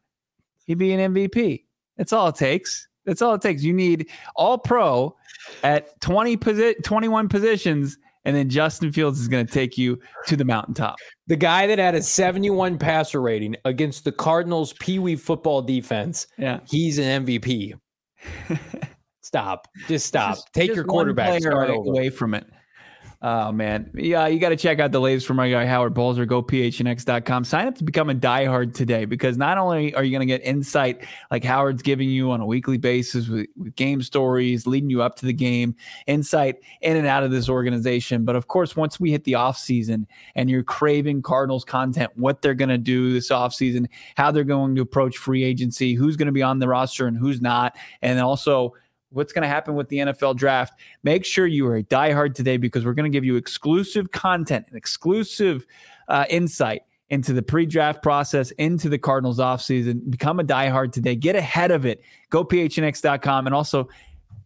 he'd be an MVP. That's all it takes. That's all it takes. You need all pro at 20 posi- 21 positions, and then Justin Fields is going to take you to the mountaintop. The guy that had a 71 passer rating against the Cardinals Pee Wee football defense, yeah, he's an MVP. Stop. Just stop. Just, Take just your quarterback. Away from it. Oh man, yeah, you got to check out the latest from my guy Howard Balzer. Go phnx.com. Sign up to become a diehard today because not only are you going to get insight like Howard's giving you on a weekly basis with, with, game stories, leading you up to the game, insight in and out of this organization, but of course, once we hit the off season and you're craving Cardinals content, what they're going to do this off season, how they're going to approach free agency, who's going to be on the roster and who's not, and also what's going to happen with the NFL draft, make sure you are a diehard today because we're going to give you exclusive content and exclusive uh, insight into the pre-draft process, into the Cardinals offseason. Become a diehard today. Get ahead of it. Go phnx.com and also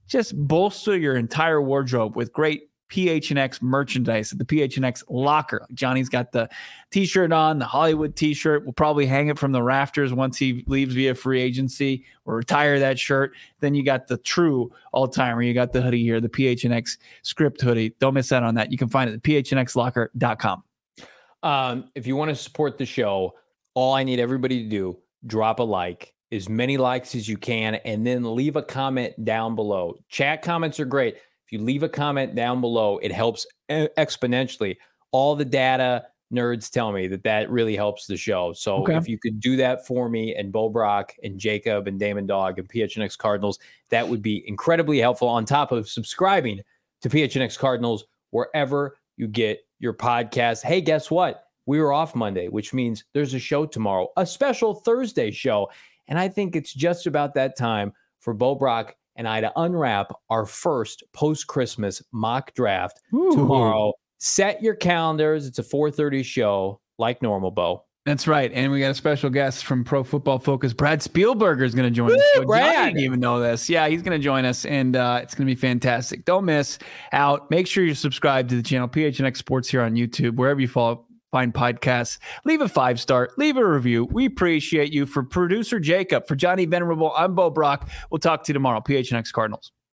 just bolster your entire wardrobe with great PHNX merchandise at the PHNX locker. Johnny's got the t-shirt on, the Hollywood t-shirt. We'll probably hang it from the rafters once he leaves via free agency or retire that shirt. Then you got the true all-timer. You got the hoodie here, the PHNX script hoodie. Don't miss out on that. You can find it at phnxlocker.com. Um, if you want to support the show, all I need everybody to do, drop a like, as many likes as you can, and then leave a comment down below. Chat comments are great. If you leave a comment down below, it helps uh, exponentially. All the data nerds tell me that that really helps the show. So okay. if you could do that for me and Bo Brack and Jacob and Damon Dog and PHNX Cardinals, that would be incredibly helpful on top of subscribing to PHNX Cardinals wherever you get your podcast. Hey, guess what? We were off Monday, which means there's a show tomorrow, a special Thursday show. And I think it's just about that time for Bo Brack and I to unwrap our first post Christmas mock draft Ooh. tomorrow. Set your calendars. It's a 4:30 show, like normal, Bo. That's right. And we got a special guest from Pro Football Focus. Brad Spielberger is going to join Woo, us. Brad. I didn't even know this. Yeah, he's going to join us, and uh, it's going to be fantastic. Don't miss out. Make sure you're subscribed to the channel PHNX Sports here on YouTube, wherever you follow, find podcasts. Leave a five star, leave a review. We appreciate you. For producer Jacob, for Johnny Venerable, I'm Bo Brack. We'll talk to you tomorrow. PHNX Cardinals.